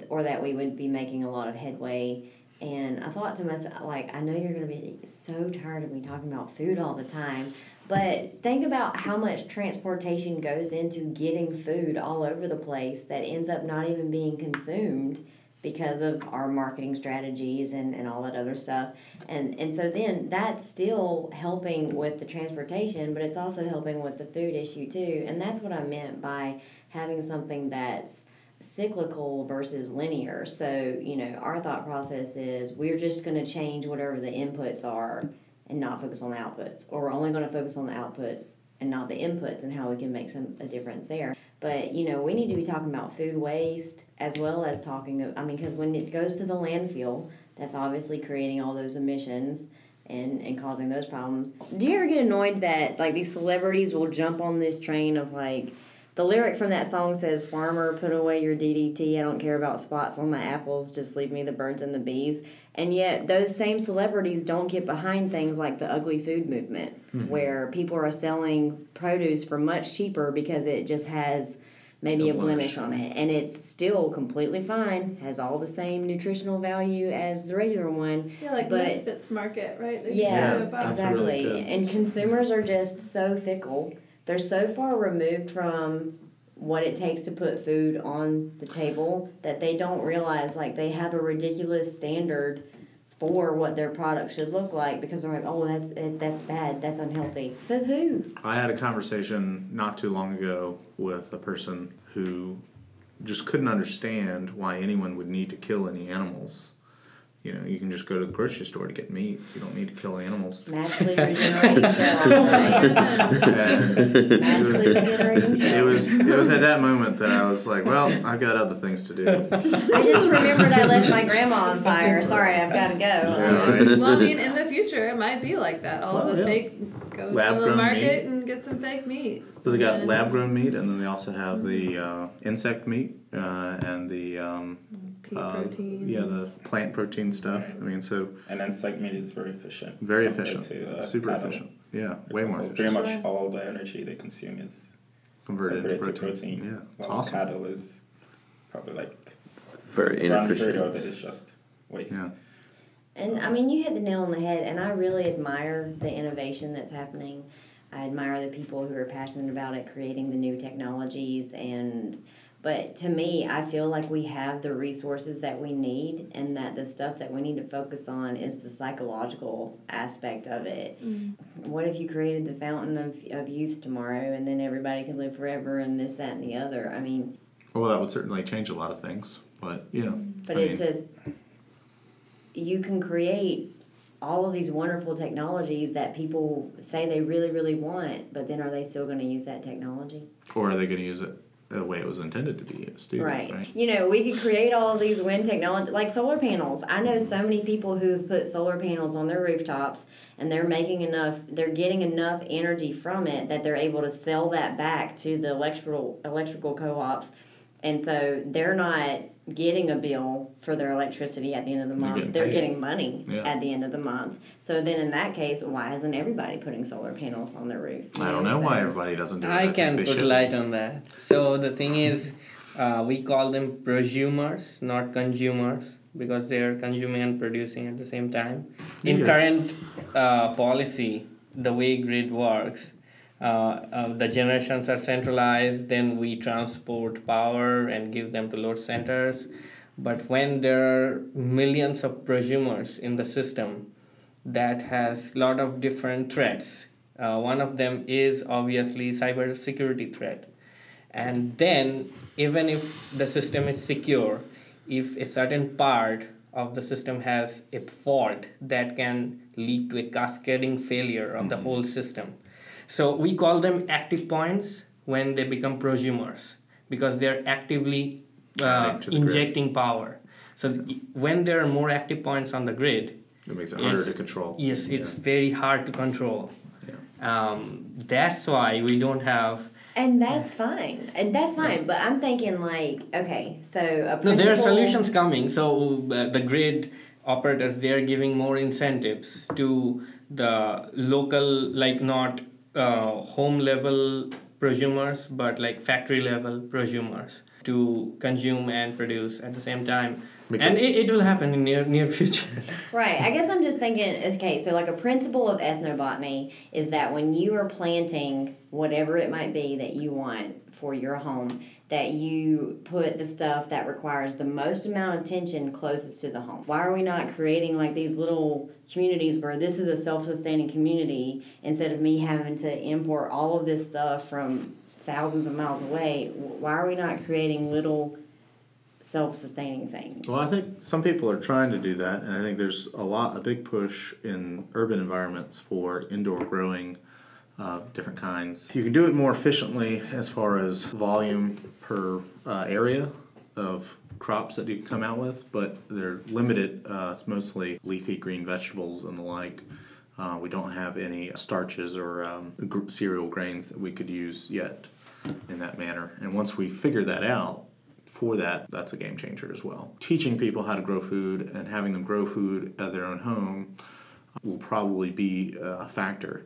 or that we would be making a lot of headway. And I thought to myself, like, I know you're going to be so tired of me talking about food all the time, but think about how much transportation goes into getting food all over the place that ends up not even being consumed because of our marketing strategies and, and all that other stuff. And and so then that's still helping with the transportation, but it's also helping with the food issue too. And that's what I meant by having something that's cyclical versus linear. So, you know, our thought process is we're just going to change whatever the inputs are and not focus on the outputs, or we're only going to focus on the outputs and not the inputs and how we can make some a difference there. But you know, we need to be talking about food waste as well as talking. I mean, because when it goes to the landfill, that's obviously creating all those emissions and and causing those problems. Do you ever get annoyed that like these celebrities will jump on this train of like the lyric from that song says, Farmer, put away your DDT. I don't care about spots on my apples. Just leave me the birds and the bees. And yet, those same celebrities don't get behind things like the ugly food movement, Mm-hmm. where people are selling produce for much cheaper because it just has maybe A a blemish blemish. on it. And it's still completely fine, has all the same nutritional value as the regular one. Yeah, like But- Misfits Market, right? That Yeah, you know really exactly. and consumers are just so fickle. They're so far removed from what it takes to put food on the table that they don't realize like they have a ridiculous standard for what their product should look like because they're like, oh, that's that's bad, that's unhealthy. Says who? I had a conversation not too long ago with a person who just couldn't understand why anyone would need to kill any animals. You know, you can just go to the grocery store to get meat. You don't need to kill animals. Magically regenerating cells. right? And Magically regenerating it was it was at that moment that I was like, well, I've got other things to do. I just remembered I left my grandma on fire. Sorry, I've got to go. Yeah, right. well, I mean, in the future, it might be like that. All Well, the yeah. fake go to Lab-grown the market meat. and get some fake meat. So they got lab grown meat, and then they also have the uh, insect meat uh, and the um, Pea uh, protein. yeah the plant protein stuff. I mean, so And then psych meat is very efficient. very efficient, to, uh, super cattle. efficient. Yeah, For way more efficient. Pretty much all the energy they consume is Converted into converted protein. to protein. Yeah, it's while awesome. cattle is probably like Very one third of it inefficient. is just waste. Yeah. And I mean, you hit the nail on the head, and I really admire the innovation that's happening. I admire the people who are passionate about it, creating the new technologies. And but to me, I feel like we have the resources that we need, and that the stuff that we need to focus on is the psychological aspect of it. Mm-hmm. What if you created the fountain of, of youth tomorrow, and then everybody could live forever, and this, that, and the other? I mean, Well, that would certainly change a lot of things, but yeah. Mm-hmm. But I it's mean, just you can create all of these wonderful technologies that people say they really, really want, but then are they still going to use that technology? or are they going to use it the way it was intended to be used? Too, Right. right. You know, we could create all these wind technology, like solar panels. I know so many people who have put solar panels on their rooftops and they're making enough, they're getting enough energy from it that they're able to sell that back to the electrical electrical co-ops. And so they're not getting a bill for their electricity at the end of the They're month. getting They're paid. getting money Yeah. at the end of the month. So then in that case, why isn't everybody putting solar panels on their roof? I don't know I'm why everybody doesn't do it. I can put should. light on that. So the thing is, uh, we call them prosumers, not consumers, because they are consuming and producing at the same time. In Yeah. current uh, policy, the way grid works, Uh, uh, the generations are centralized. Then we transport power and give them to load centers. But when there are millions of prosumers in the system, that has a lot of different threats. Uh, one of them is obviously cyber security threat. And then even if the system is secure, if a certain part of the system has a fault that can lead to a cascading failure of the mm-hmm. whole system. So we call them active points when they become prosumers because they're actively uh, Adding to the grid. injecting power. So th- when there are more active points on the grid, It makes it harder Yes. to control. yes, it's Yeah. very hard to control. Yeah. Um, that's why we don't have. And that's fine. And that's fine. But I'm thinking like, okay, so a No, there are solutions coming. So uh, the grid operators they are giving more incentives to the local, like not uh, home level prosumers, but like factory level prosumers to consume and produce at the same time. and it, it will happen in near near future. Right. I guess I'm just thinking, okay, so like a principle of ethnobotany is that when you are planting whatever it might be that you want for your home, that you put the stuff that requires the most amount of attention closest to the home. Why are we not creating like these little communities where this is a self-sustaining community instead of me having to import all of this stuff from thousands of miles away? Why are we not creating little self-sustaining things? Well, I think some people are trying to do that, and I think there's a lot, a big push in urban environments for indoor growing of different kinds. You can do it more efficiently as far as volume per uh, area of crops that you can come out with, but they're limited. Uh, it's mostly leafy green vegetables and the like. Uh, we don't have any starches or um, cereal grains that we could use yet in that manner. And once we figure that out, for that, that's a game changer as well. Teaching people how to grow food and having them grow food at their own home will probably be a factor.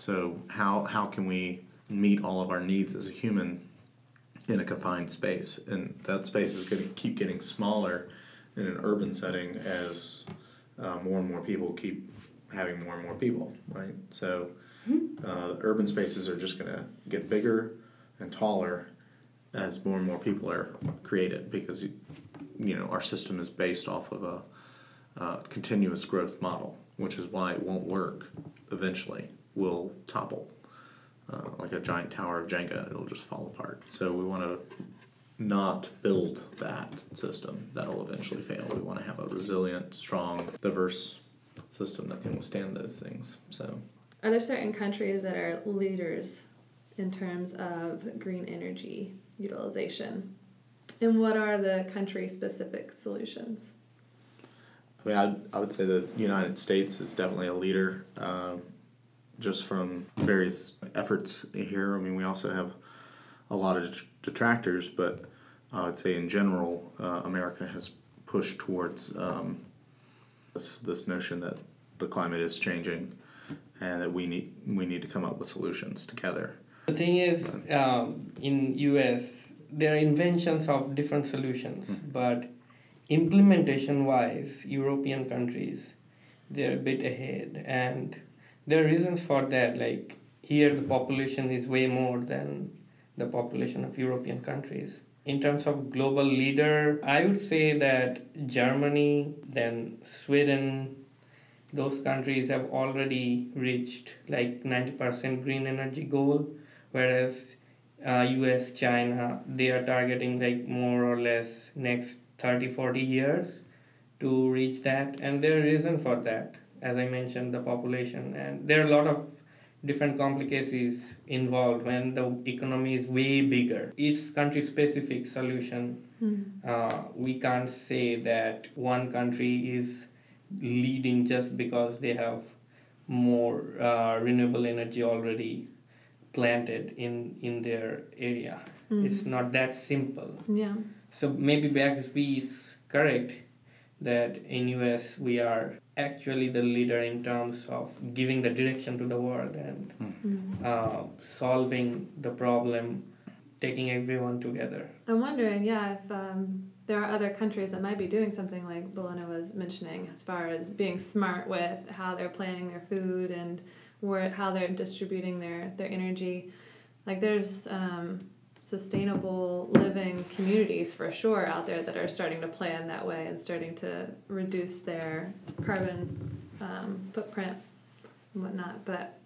So how how can we meet all of our needs as a human in a confined space? And that space is going to keep getting smaller in an urban setting as uh, more and more people keep having more and more people, right? So uh, urban spaces are just going to get bigger and taller as more and more people are created because you know our system is based off of a uh, continuous growth model, which is why it won't work eventually will topple. Uh, like a giant tower of Jenga, it'll just fall apart. So we want to not build that system. That'll eventually fail. We want to have a resilient, strong, diverse system that can withstand those things. So Are there certain countries that are leaders in terms of green energy utilization? And what are the country specific solutions? I mean, I'd, I would say the United States is definitely a leader, um, just from various efforts here. I mean, we also have a lot of detractors, but I would say in general, uh, America has pushed towards um, this this notion that the climate is changing, and that we need we need to come up with solutions together. The thing is, um, in US, there are inventions of different solutions, but implementation wise, European countries, they're a bit ahead, and there are reasons for that. Like here, the population is way more than the population of European countries. In terms of global leader, I would say that Germany, then Sweden, those countries have already reached like 90% green energy goal whereas uh, us china they are targeting like more or less next 30 40 years to reach that and there are reason for that as i mentioned the population. And there are a lot of different complications involved when the economy is way bigger. It's country specific solution uh, we can't say that one country is leading just because they have more uh, renewable energy already planted in in their area. It's not that simple. Yeah. so maybe Baxby is correct that in US we are actually the leader in terms of giving the direction to the world and uh, solving the problem, taking everyone together. I'm wondering, yeah, if um, there are other countries that might be doing something like Bologna was mentioning, as far as being smart with how they're planning their food and where how they're distributing their their energy. Like there's um, sustainable living communities for sure out there that are starting to plan that way and starting to reduce their carbon um, footprint and whatnot. But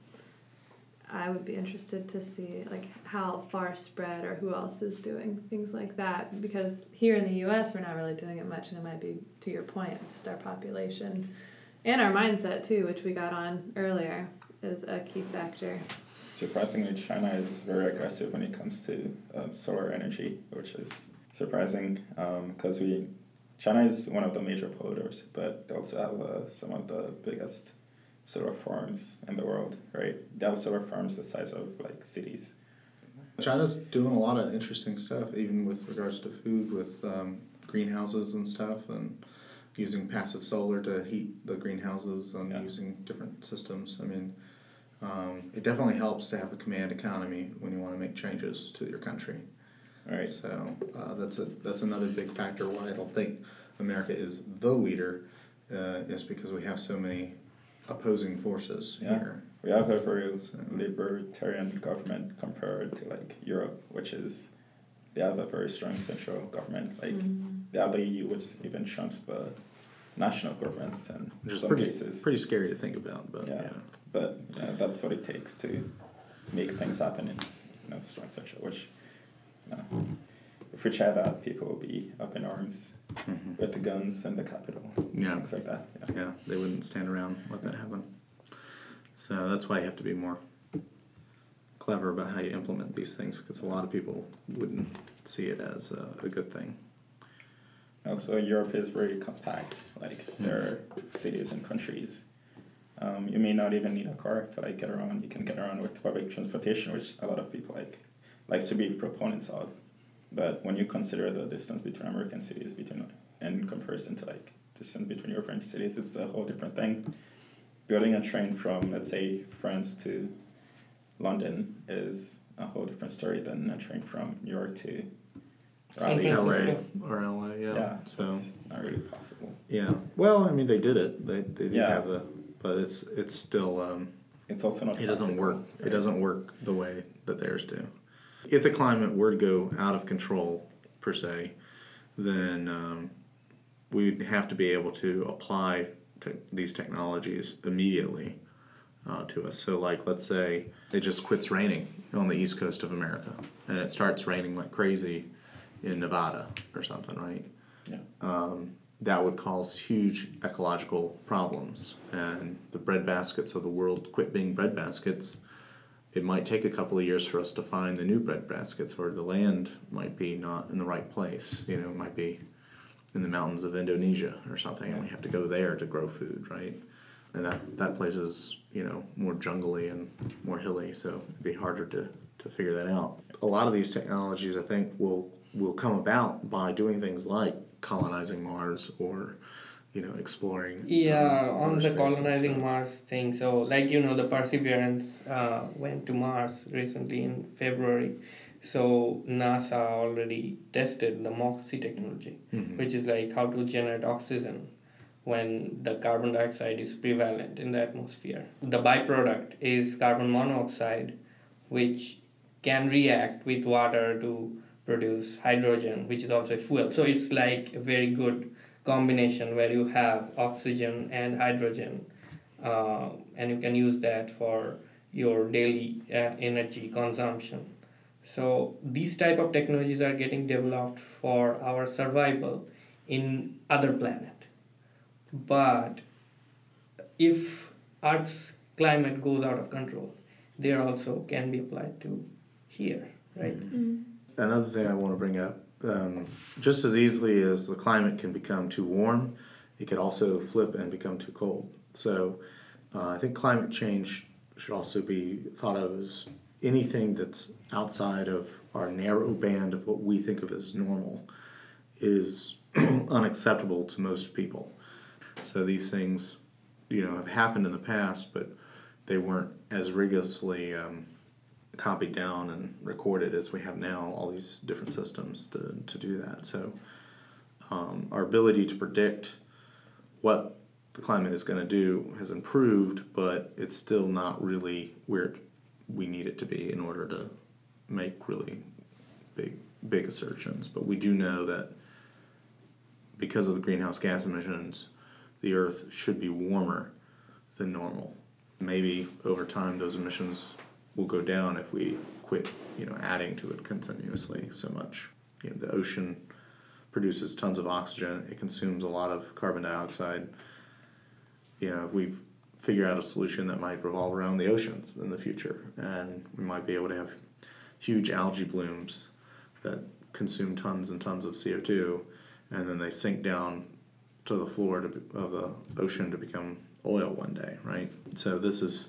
I would be interested to see like how far spread or who else is doing things like that because here in the U.S. we're not really doing it much, and it might be to your point, just our population and our mindset too, which we got on earlier, is a key factor. Surprisingly, China is very aggressive when it comes to um, solar energy, which is surprising because we China is one of the major polluters, but they also have uh, some of the biggest solar farms in the world, right? They have solar farms the size of like cities. China's doing a lot of interesting stuff, even with regards to food, with um, greenhouses and stuff, and using passive solar to heat the greenhouses and Yeah. using different systems. I mean, um, it definitely helps to have a command economy when you want to make changes to your country. Right. So uh, that's a that's another big factor why I don't think America is the leader, uh, is because we have so many opposing forces Yeah. here. We have a very libertarian government compared to like Europe, which is they have a very strong central government. Like Mm-hmm. they have the EU, which even trumps the national governments in Which is some pretty cases. pretty scary to think about, but yeah. yeah. But yeah, that's what it takes to make things happen. It's you know strong central, which you know, if we try that, people will be up in arms with the guns and the Capitol, Mm-hmm. Yeah. things like that. Yeah. Yeah, they wouldn't stand around and let that happen. So that's why you have to be more clever about how you implement these things, because a lot of people wouldn't see it as a, a good thing. Also, Europe is very compact. Like there are cities and countries. Um, you may not even need a car to like get around. You can get around with public transportation, which a lot of people like likes to be proponents of. But when you consider the distance between American cities between in comparison to like distance between European cities, it's a whole different thing. Building a train from let's say France to London is a whole different story than a train from New York to Raleigh. LA or LA, yeah. Yeah, So it's not really possible. yeah. Well, I mean, they did it. They they do Yeah. have the, but it's it's still um, It's also not. it doesn't practical, work. It doesn't work the way that theirs do. If the climate were to go out of control per se, then um, we'd have to be able to apply te- these technologies immediately uh, to us. So, like, let's say it just quits raining on the east coast of America, and it starts raining like crazy in Nevada or something, right? Yeah. That would cause huge ecological problems. And the bread baskets of the world quit being bread baskets. It might take a couple of years for us to find the new bread baskets, or the land might be not in the right place. You know, it might be in the mountains of Indonesia or something, and we have to go there to grow food, right? And that, that place is, you know, more jungly and more hilly, so it'd be harder to, to figure that out. A lot of these technologies, I think, will will come about by doing things like colonizing Mars or, you know, exploring. Yeah, um, on the colonizing Mars thing. So, like you know, the Perseverance uh, went to Mars recently in February. So NASA already tested the MOXIE technology, Mhm. which is like how to generate oxygen when the carbon dioxide is prevalent in the atmosphere. The byproduct is carbon monoxide, which can react with water to produce hydrogen, which is also a fuel. So it's like a very good combination where you have oxygen and hydrogen, uh, and you can use that for your daily uh, energy consumption. So these type of technologies are getting developed for our survival in other planet. But if Earth's climate goes out of control, they also can be applied to here, right? Another thing I want to bring up um, just as easily as the climate can become too warm, it could also flip and become too cold. So uh, I think climate change should also be thought of as anything that's outside of our narrow band of what we think of as normal is unacceptable to most people. So these things, you know, have happened in the past, but they weren't as rigorously um, copied down and recorded as we have now. All these different systems to to do that. So um, our ability to predict what the climate is going to do has improved, but it's still not really where we need it to be in order to make really big big assertions. But we do know that because of the greenhouse gas emissions, the Earth should be warmer than normal. Maybe over time those emissions will go down if we quit, you know, adding to it continuously so much. You know, the ocean produces tons of oxygen. It consumes a lot of carbon dioxide. You know, if we figure out a solution that might revolve around the oceans in the future, and we might be able to have huge algae blooms that consume tons and tons of CO two, and then they sink down to the floor to, of the ocean to become oil one day, right? So this is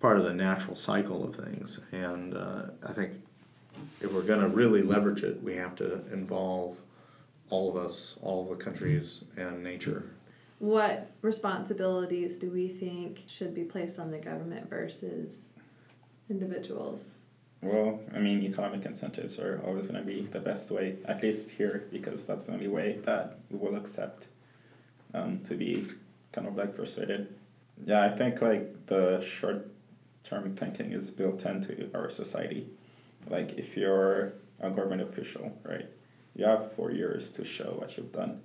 part of the natural cycle of things, and uh, I think if we're going to really leverage it, we have to involve all of us, all of the countries, and nature. What responsibilities do we think should be placed on the government versus individuals? Well, I mean, economic incentives are always going to be the best way, at least here, because that's the only way that we will accept um, to be kind of like persuaded. Yeah, I think like the short term thinking is built into our society. Like, if you're a government official, right? You have four years to show what you've done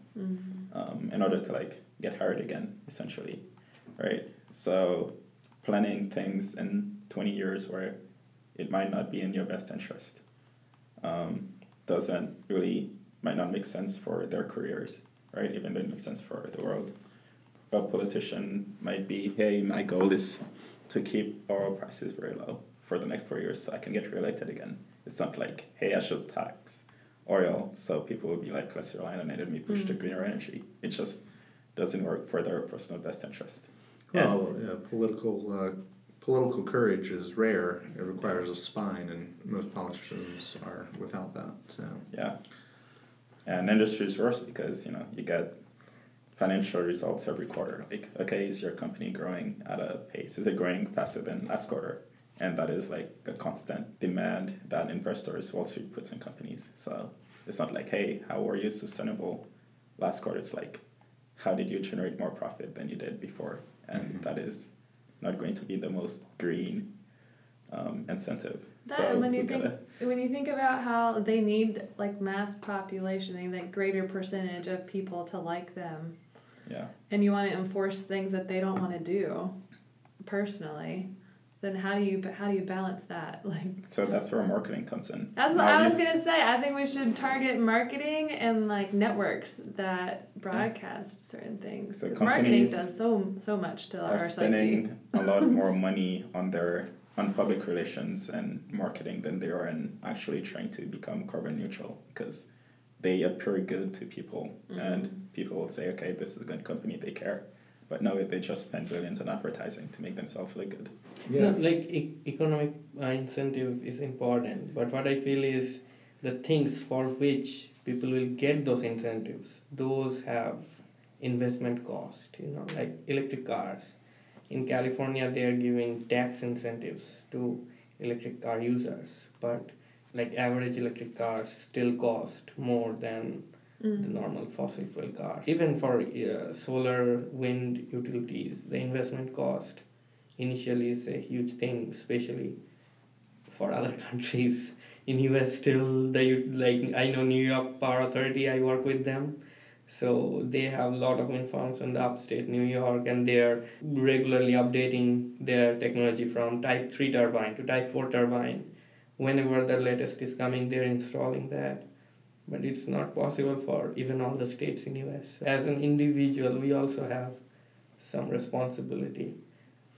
um, in order to like get hired again, essentially, right? So planning things in twenty years where it might not be in your best interest um, doesn't really might not make sense for their careers, right? Even though it makes sense for the world. A politician might be, hey, my goal is to keep oil prices very low for the next four years so I can get reelected again. It's not like, hey, I should tax oil so people will be like less reliant on it and me push to greener energy. It just doesn't work for their personal best interest. Well, yeah, political uh, political courage is rare. It requires a spine, and most politicians are without that. So Yeah. And industry is worse because, you know, you get financial results every quarter. Like, okay, is your company growing at a pace? Is it growing faster than last quarter? And that is like a constant demand that investors, Wall Street puts in companies. So it's not like, hey, how are you sustainable last quarter? It's like, how did you generate more profit than you did before? And that is not going to be the most green um, incentive. That, so when you think gotta- when you think about how they need like mass population, they need that greater percentage of people to like them, yeah. and you want to enforce things that they don't want to do, personally, then how do you how do you balance that? Like So that's where marketing comes in. that's what Now I was gonna say. I think we should target marketing and like networks that broadcast certain things. So marketing does so so much to are our spending a lot more money on their on public relations and marketing than they are in actually trying to become carbon neutral because they appear good to people Mm-hmm. and people will say okay this is a good company they care but no they just spend billions on advertising to make themselves look good No, like e- economic uh, incentive is important, but what I feel is the things for which people will get those incentives, those have investment cost. You know, like electric cars. In California, they are giving tax incentives to electric car users, but like average electric cars still cost more than the normal fossil fuel car Even for uh, solar, wind utilities, the investment cost initially is a huge thing, especially for other countries. In US, still the like I know New York Power Authority. I work with them, so they have a lot of wind farms in the upstate New York, and they are regularly updating their technology from Type three turbine to Type four turbine. Whenever the latest is coming, they're installing that. But it's not possible for even all the states in US. As an individual, we also have some responsibility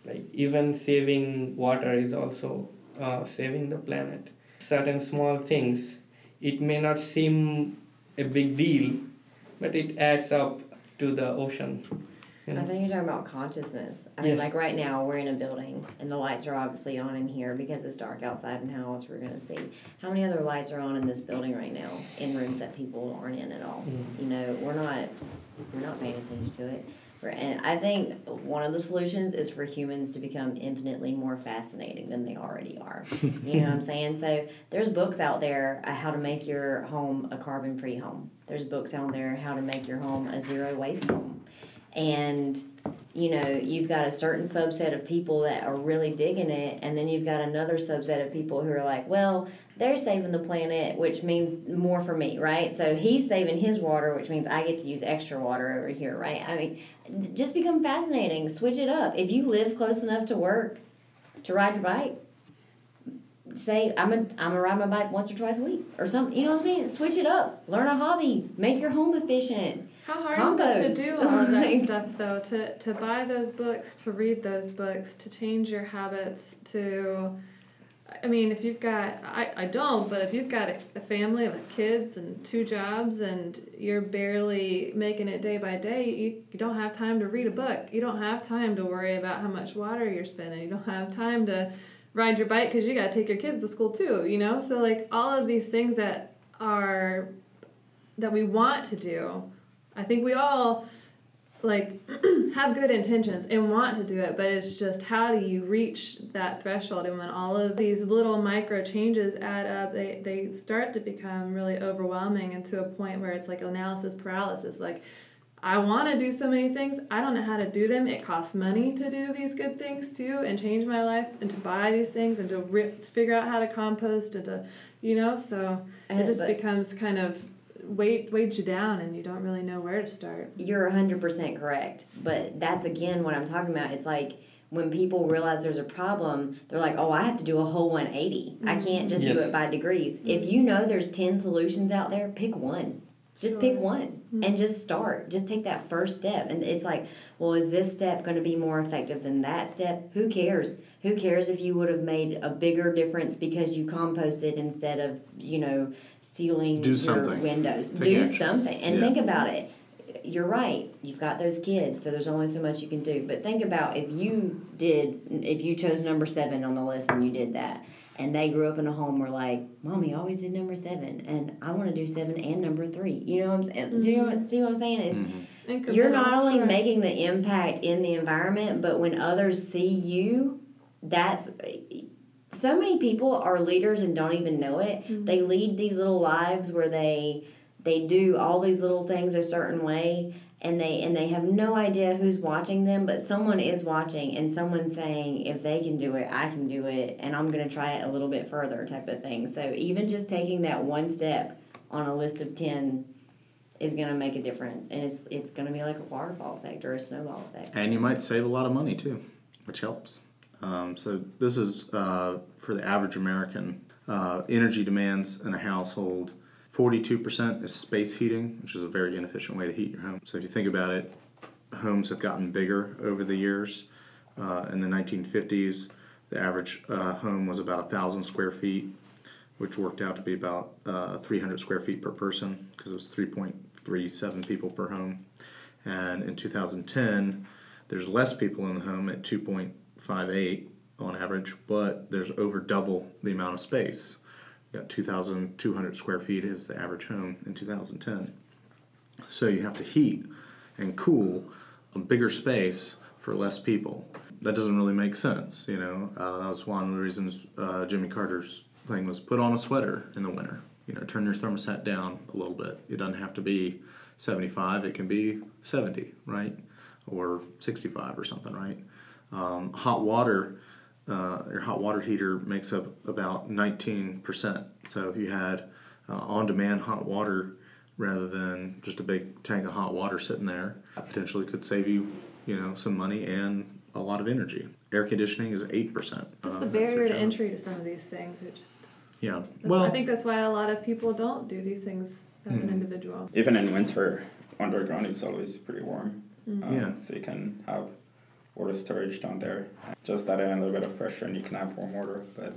like even saving water is also uh, saving the planet certain small things it may not seem a big deal but it adds up to the ocean I think you're talking about consciousness. I mean, Yes. like right now, we're in a building and the lights are obviously on in here because it's dark outside and how else we're going to see. How many other lights are on in this building right now in rooms that people aren't in at all? Mm. You know, we're not we're not paying attention to it. We're, and I think one of the solutions is for humans to become infinitely more fascinating than they already are. you know what I'm saying? So there's books out there uh, how to make your home a carbon free home. There's books out there how to make your home a zero waste home and you know you've got a certain subset of people that are really digging it and then you've got another subset of people who are like well they're saving the planet which means more for me right? So he's saving his water which means i get to use extra water over here right? I mean just become fascinating. Switch it up. If you live close enough to work to ride your bike say i'm a, I'm gonna ride my bike once or twice a week or something you know what i'm saying switch it up learn a hobby make your home efficient How hard Compost. is it to do all of that stuff though? To to buy those books, to read those books, to change your habits, to I mean, if you've got I, I don't, but if you've got a, a family with kids and two jobs and you're barely making it day by day, you, you don't have time to read a book. You don't have time to worry about how much water you're spending. You don't have time to ride your bike because you got to take your kids to school too, you know? So, like, all of these things that are that we want to do I think we all like have good intentions and want to do it, but it's just how do you reach that threshold? And when all of these little micro changes add up, they, they start to become really overwhelming and to a point where it's like analysis paralysis. Like, I want to do so many things. I don't know how to do them. It costs money to do these good things too, and change my life, and to buy these things, and to ri figure out how to compost, and to, you know, so And it just but- becomes kind of weight weighs you down, and you don't really know where to start. You're 100% correct. But that's again what I'm talking about. It's like when people realize there's a problem, they're like, oh, I have to do a whole 180. I can't just do it by degrees. If mm-hmm. you know there's 10 solutions out there, pick one. Just pick Sure. one hmm. and just start. Just take that first step. And it's like, well, is this step going to be more effective than that step? Who cares? Who cares if you would have made a bigger difference because you composted instead of, you know, sealing Do your something. windows? Take do action. something. And Yeah. think about it. You're right. You've got those kids, so there's only so much you can do. But think about if you did, if you chose number seven on the list and you did that, and they grew up in a home where like, mommy always did number seven, and I want to do seven and number three. You know what I'm saying? Do you know what, see what I'm saying? is Mm-hmm. you're not only sure. making the impact in the environment, but when others see you, that's so many people are leaders and don't even know it. They lead these little lives where they they do all these little things a certain way and they and they have no idea who's watching them, but someone is watching and someone's saying if they can do it, I can do it and I'm going to try it a little bit further type of thing. So even just taking that one step on a list of 10 is going to make a difference and it's it's going to be like a waterfall effect or a snowball effect. And you might save a lot of money too, which helps. Um, so this is uh, for the average American. Uh, energy demands in a household. Forty-two percent is space heating, which is a very inefficient way to heat your home. So if you think about it, homes have gotten bigger over the years. Uh, in the 1950s, the average uh, home was about a thousand square feet, which worked out to be about uh, 300 square feet per person because it was 3.37 people per home. And in 2010, there's less people in the home at 2.58 on average, but there's over double the amount of space. You got 2,200 square feet is the average home in 2010. So you have to heat and cool a bigger space for less people. That doesn't really make sense, you know. Uh, that was one of the reasons uh, Jimmy Carter's thing was put on a sweater in the winter. You know, turn your thermostat down a little bit. It doesn't have to be 75. It can be 70, right, or 65 or something, right. Um, hot water, uh, your hot water heater makes up about 19%. So if you had uh, on-demand hot water rather than just a big tank of hot water sitting there, that potentially could save you, you know, some money and a lot of energy. Air conditioning is 8%. Just Uh, the that's their barrier to entry to some of these things. It just. Yeah. That's, Well, I think that's why a lot of people don't do these things as Mm-hmm. an individual. Even in winter, underground is always pretty warm. Um, Yeah. So you can have water storage down there. Just add in a little bit of pressure and you can have warm water. But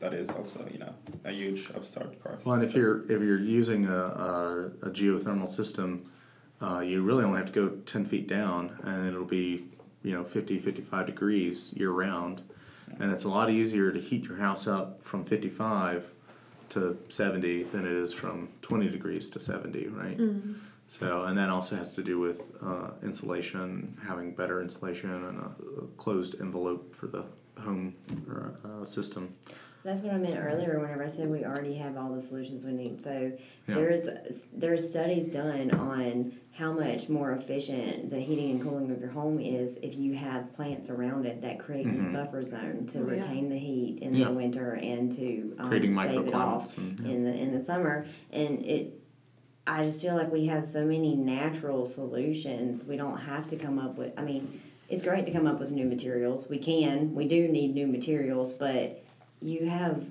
that is also, you know, a huge upstart cost. Well, and if you're if you're using a, a, a geothermal system, uh, you really only have to go 10 feet down and it'll be, you know, 50, 55 degrees year round. And it's a lot easier to heat your house up from 55 to 70 than it is from 20 degrees to 70, right? So, and that also has to do with uh, insulation, having better insulation and a, a closed envelope for the home uh, system. That's what I meant earlier whenever I said we already have all the solutions we need. So Yeah. there's there's studies done on how much more efficient the heating and cooling of your home is if you have plants around it that create this buffer zone to Oh, yeah. retain the heat in Mm-hmm. Yeah. the winter and to um, Creating stave it off and- yeah. in the in the summer. And it I just feel like we have so many natural solutions. We don't have to come up with I mean, it's great to come up with new materials. We can. We do need new materials, but you have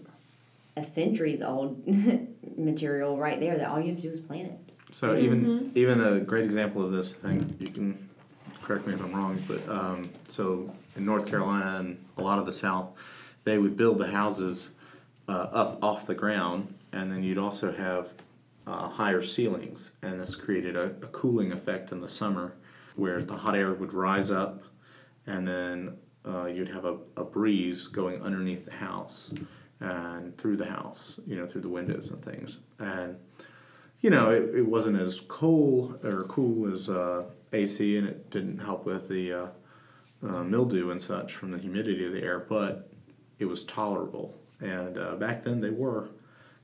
a centuries old material right there that all you have to do is plant it. So even even a great example of this, I think you can correct me if I'm wrong, but um, so in North Carolina and a lot of the South, they would build the houses uh, up off the ground, and then you'd also have uh, higher ceilings, and this created a, a cooling effect in the summer, where the hot air would rise up, and then uh, you'd have a, a breeze going underneath the house and through the house, you know, through the windows and things, and you know, it, it wasn't as cold or cool as uh, AC, and it didn't help with the uh, uh, mildew and such from the humidity of the air, but it was tolerable. And uh, back then, they were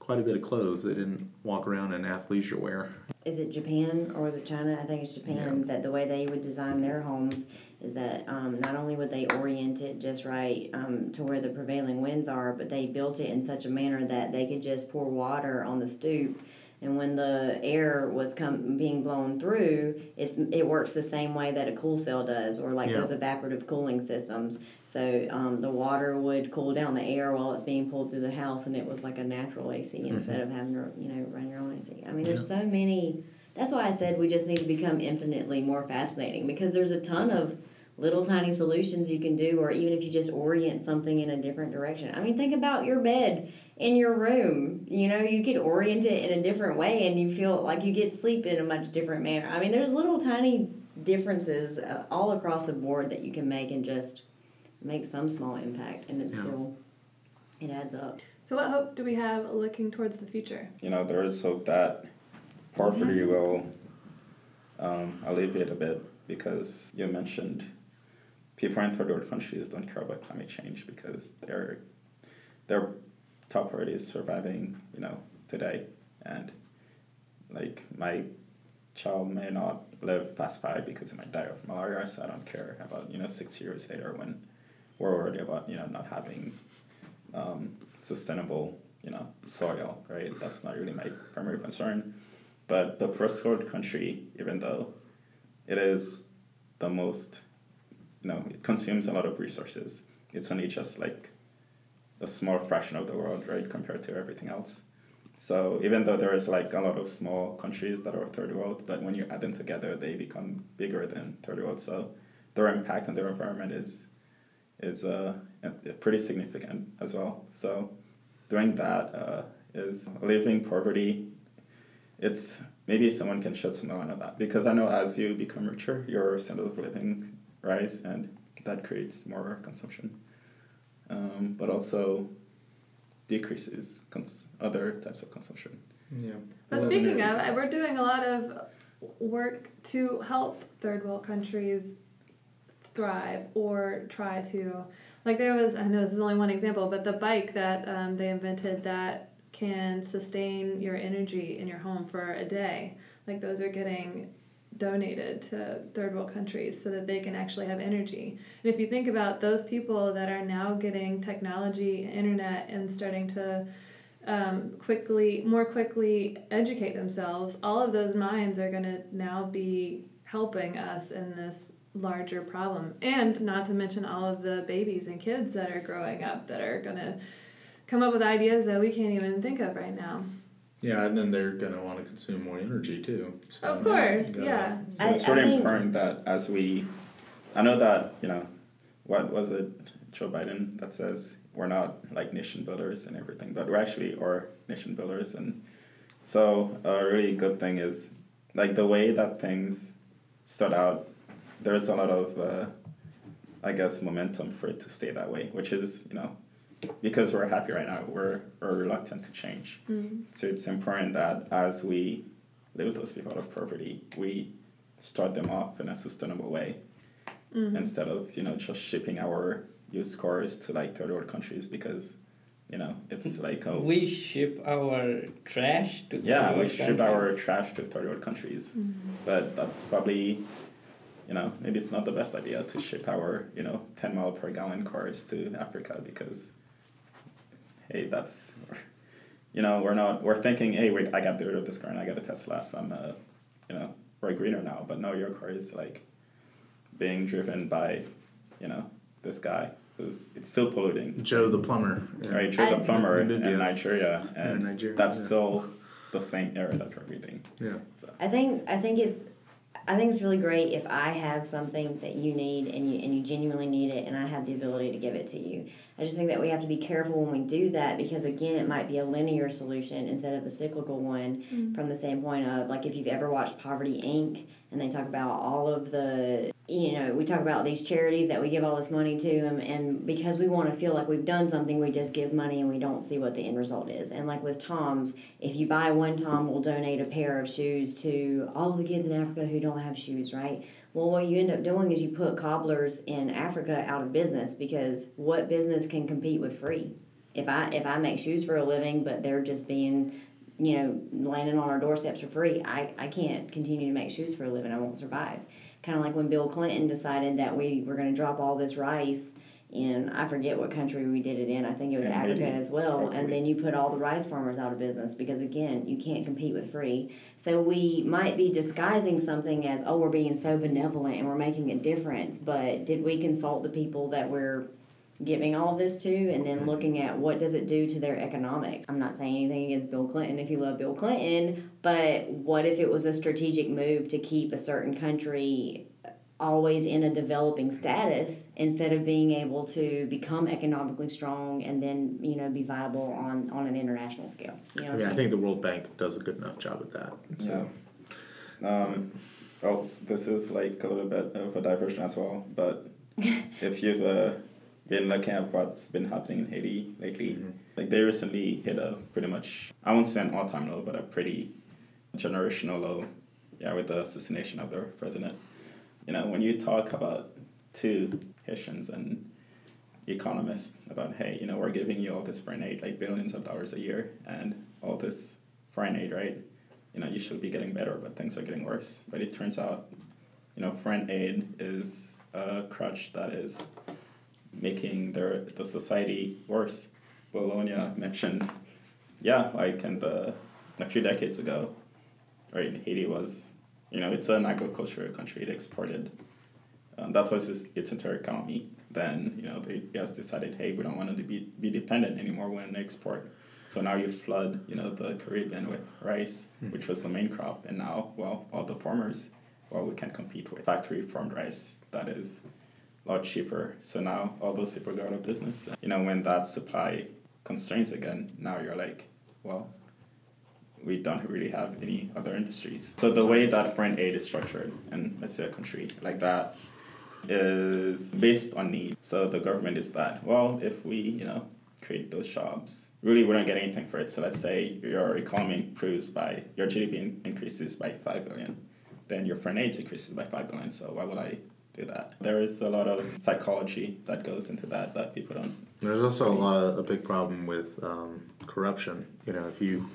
quite a bit of clothes. They didn't walk around in athleisure wear. is it Japan or was it China? I think it's Japan that the way they would design their homes is that um, not only would they orient it just right um, to where the prevailing winds are, but they built it in such a manner that they could just pour water on the stoop. And when the air was come being blown through, it's it works the same way that a cool cell does, or like Yeah. those evaporative cooling systems. So um, the water would cool down the air while it's being pulled through the house, and it was like a natural AC instead of having to you know run your own AC. I mean, there's so many. That's why I said we just need to become infinitely more fascinating because there's a ton of little tiny solutions you can do, or even if you just orient something in a different direction. I mean, think about your bed in your room. You know, you could orient it in a different way, and you feel like you get sleep in a much different manner. I mean, there's little tiny differences uh, all across the board that you can make and just make some small impact, and it's Yeah. still it adds up. So, what hope do we have looking towards the future? You know, there is hope that poverty will um, alleviate a bit because you mentioned people in third world countries don't care about climate change because their their top priority is surviving. You know, today and like my child may not live past five because he might die of malaria, so I don't care about you know six years later when we're worried about you know not having um, sustainable you know soil, right? That's not really my primary concern. But the first world country, even though it is the most, you know, it consumes a lot of resources. It's only just like a small fraction of the world, right, compared to everything else. So even though there is like a lot of small countries that are third world, but when you add them together, they become bigger than third world. So their impact on their environment is is uh, pretty significant as well. So doing that uh, is alleviating poverty. It's maybe someone can shed some light on that because I know as you become richer, your standard of living rise, and that creates more consumption. Um, but also decreases cons- other types of consumption. Yeah. But speaking of, we're doing a lot of work to help third world countries thrive or try to. Like there was, I know this is only one example, but the bike that um, they invented that can sustain your energy in your home for a day. Like those are getting donated to third world countries so that they can actually have energy. And if you think about those people that are now getting technology, internet, and starting to um, quickly, more quickly educate themselves, all of those minds are going to now be helping us in this larger problem. And not to mention all of the babies and kids that are growing up that are going to come up with ideas that we can't even think of right now. Yeah, and then they're gonna want to consume more energy too. So Of course, you gotta- yeah. So I- it's I really think- important that as we, I know that you know, what was it, Joe Biden that says we're not like nation builders and everything, but we're actually are nation builders, and so a really good thing is like the way that things stood out. There's a lot of, uh, I guess, momentum for it to stay that way, which is you know, because we're happy right now, we're we're reluctant to change. Mm-hmm. So it's important that as we live those people out of poverty, we start them off in a sustainable way. Mm-hmm. Instead of you know just shipping our used cars to like third world countries because you know it's like a, We ship our trash to yeah we those ship our trash to third world countries, mm-hmm. but that's probably you know maybe it's not the best idea to ship our you know ten mile per gallon cars to Africa because hey that's you know we're not we're thinking hey wait I got rid of this car and I got a Tesla so I'm uh, you know we're greener now but no your car is like being driven by you know this guy who's it's still polluting Joe the plumber. yeah. right Joe the plumber In in Namibia. Nigeria and In Nigeria, that's yeah. still the same area that we're breathing Yeah. so I think I think it's I think it's really great if I have something that you need and you and you genuinely need it and I have the ability to give it to you. I just think that we have to be careful when we do that because again it might be a linear solution instead of a cyclical one mm-hmm. from the standpoint of like if you've ever watched Poverty Inc. and they talk about all of the you know, we talk about these charities that we give all this money to and, and because we want to feel like we've done something, we just give money and we don't see what the end result is. And like with Tom's, if you buy one Tom, we'll donate a pair of shoes to all the kids in Africa who don't have shoes, right? Well, what you end up doing is you put cobblers in Africa out of business because what business can compete with free? if I if I make shoes for a living, but they're just being you know landing on our doorsteps for free, I, I can't continue to make shoes for a living. I won't survive. Kind of like when Bill Clinton decided that we were going to drop all this rice in I forget what country we did it in. I think it was In Africa as well. And then you put all the rice farmers out of business because again, you can't compete with free. So we might be disguising something as oh we're being so benevolent and we're making a difference, but did we consult the people that we're giving all of this to and then looking at what does it do to their economics. I'm not saying anything against Bill Clinton if you love Bill Clinton, but what if it was a strategic move to keep a certain country always in a developing status instead of being able to become economically strong and then you know be viable on on an international scale you know I what mean, I I'm think the World Bank does a good enough job at that. So. Yeah. Um, well, this is like a little bit of a diversion as well, but if you've uh, been looking at what's been happening in Haiti lately, mm-hmm. like they recently hit a pretty much, I won't say an all time low, but a pretty generational low, yeah, with the assassination of their president. You know, when you talk about two Haitians and economists about, hey, you know, we're giving you all this foreign aid, like billions of dollars a year, and all this foreign aid, right? You know, you should be getting better, but things are getting worse. But it turns out, you know, foreign aid is a crutch that is making their the society worse. Bologna mentioned, yeah, like in the a few decades ago, right? Haiti was, you know, it's an agricultural country. It exported. Um, that was its, its entire economy. Then you know they just decided, hey, we don't want to be be dependent anymore. We want to export. So now you flood, you know, the Caribbean with rice, which was the main crop, and now, well, all the farmers, well, we can't compete with factory farmed rice that is lot cheaper. So now all those people go out of business. You know, when that supply constraints again, now you're like, well, we don't really have any other industries. So the way that foreign aid is structured in let's say a country like that is based on need. So the government is that, well, if we, you know, create those jobs, really we don't get anything for it. So let's say your economy improves by your GDP increases by five billion, then your foreign aid increases by five billion. So why would I do that? There is a lot of psychology that goes into that that people don't There's also a lot of a big problem with um, corruption. You know, if you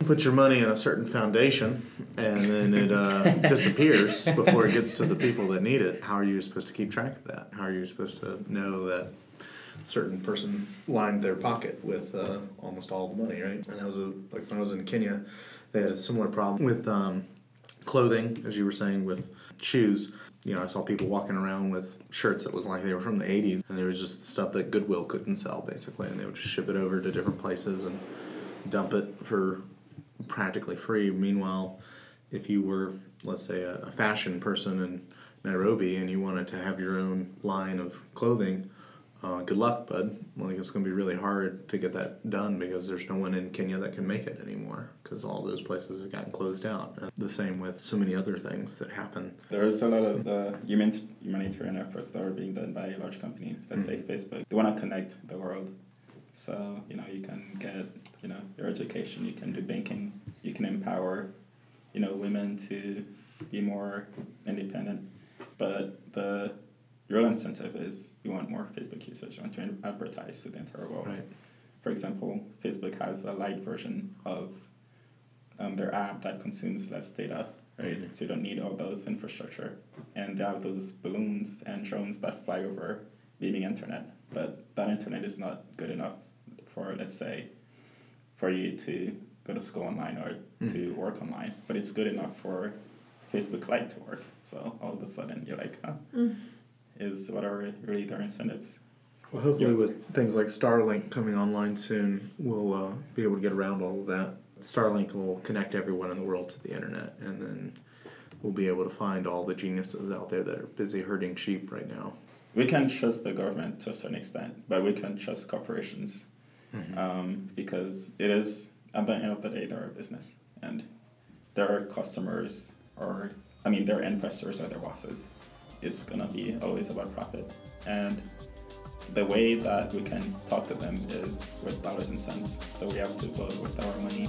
put your money in a certain foundation and then it uh, disappears before it gets to the people that need it, how are you supposed to keep track of that? How are you supposed to know that a certain person lined their pocket with uh, almost all the money, right? And that was a, like when I was in Kenya, they had a similar problem with um, clothing, as you were saying, with shoes. You know, I saw people walking around with shirts that looked like they were from the 80s, and there was just stuff that Goodwill couldn't sell, basically, and they would just ship it over to different places and dump it for practically free. Meanwhile, if you were, let's say, a, fashion person in Nairobi and you wanted to have your own line of clothing, uh, good luck, bud. Like it's going to be really hard to get that done because there's no one in Kenya that can make it anymore because all those places have gotten closed out. And the same with so many other things that happen. There's a lot of uh, human, humanitarian efforts that are being done by large companies. Let's say Facebook. They want to connect the world. So, you know, you can get, you know, your education, you can do banking, you can empower, you know, women to be more independent. But the real incentive is you want more Facebook usage, you want to advertise to the entire world. Right. For example, Facebook has a light version of um, their app that consumes less data, right? So you don't need all those infrastructure. And they have those balloons and drones that fly over beaming internet. But that internet is not good enough for, let's say, for you to go to school online or to work online. But it's good enough for Facebook Lite to work. So all of a sudden you're like, huh, is what are really their incentives? Well, hopefully, with things like Starlink coming online soon, we'll uh, be able to get around all of that. Starlink will connect everyone in the world to the internet, and then we'll be able to find all the geniuses out there that are busy herding sheep right now. we can trust the government to a certain extent, but we can trust corporations um, because it is at the end of the day they're a business and their customers are, I mean their investors are their bosses it's gonna be always about profit. And the way that we can talk to them is with dollars and cents. So we have to vote with our money.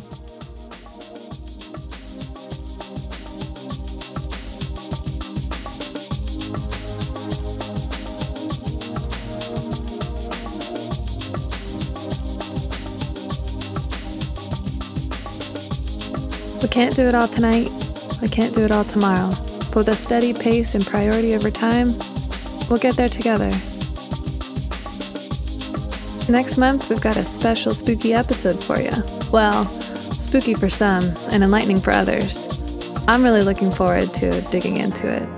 We can't do it all tonight. We can't do it all tomorrow with a steady pace and priority over time, we'll get there together. Next month, we've got a special spooky episode for you. Well, spooky for some and enlightening for others. I'm really looking forward to digging into it.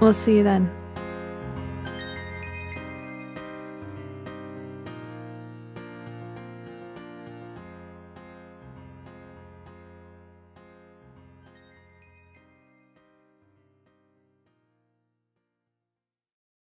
We'll see you then.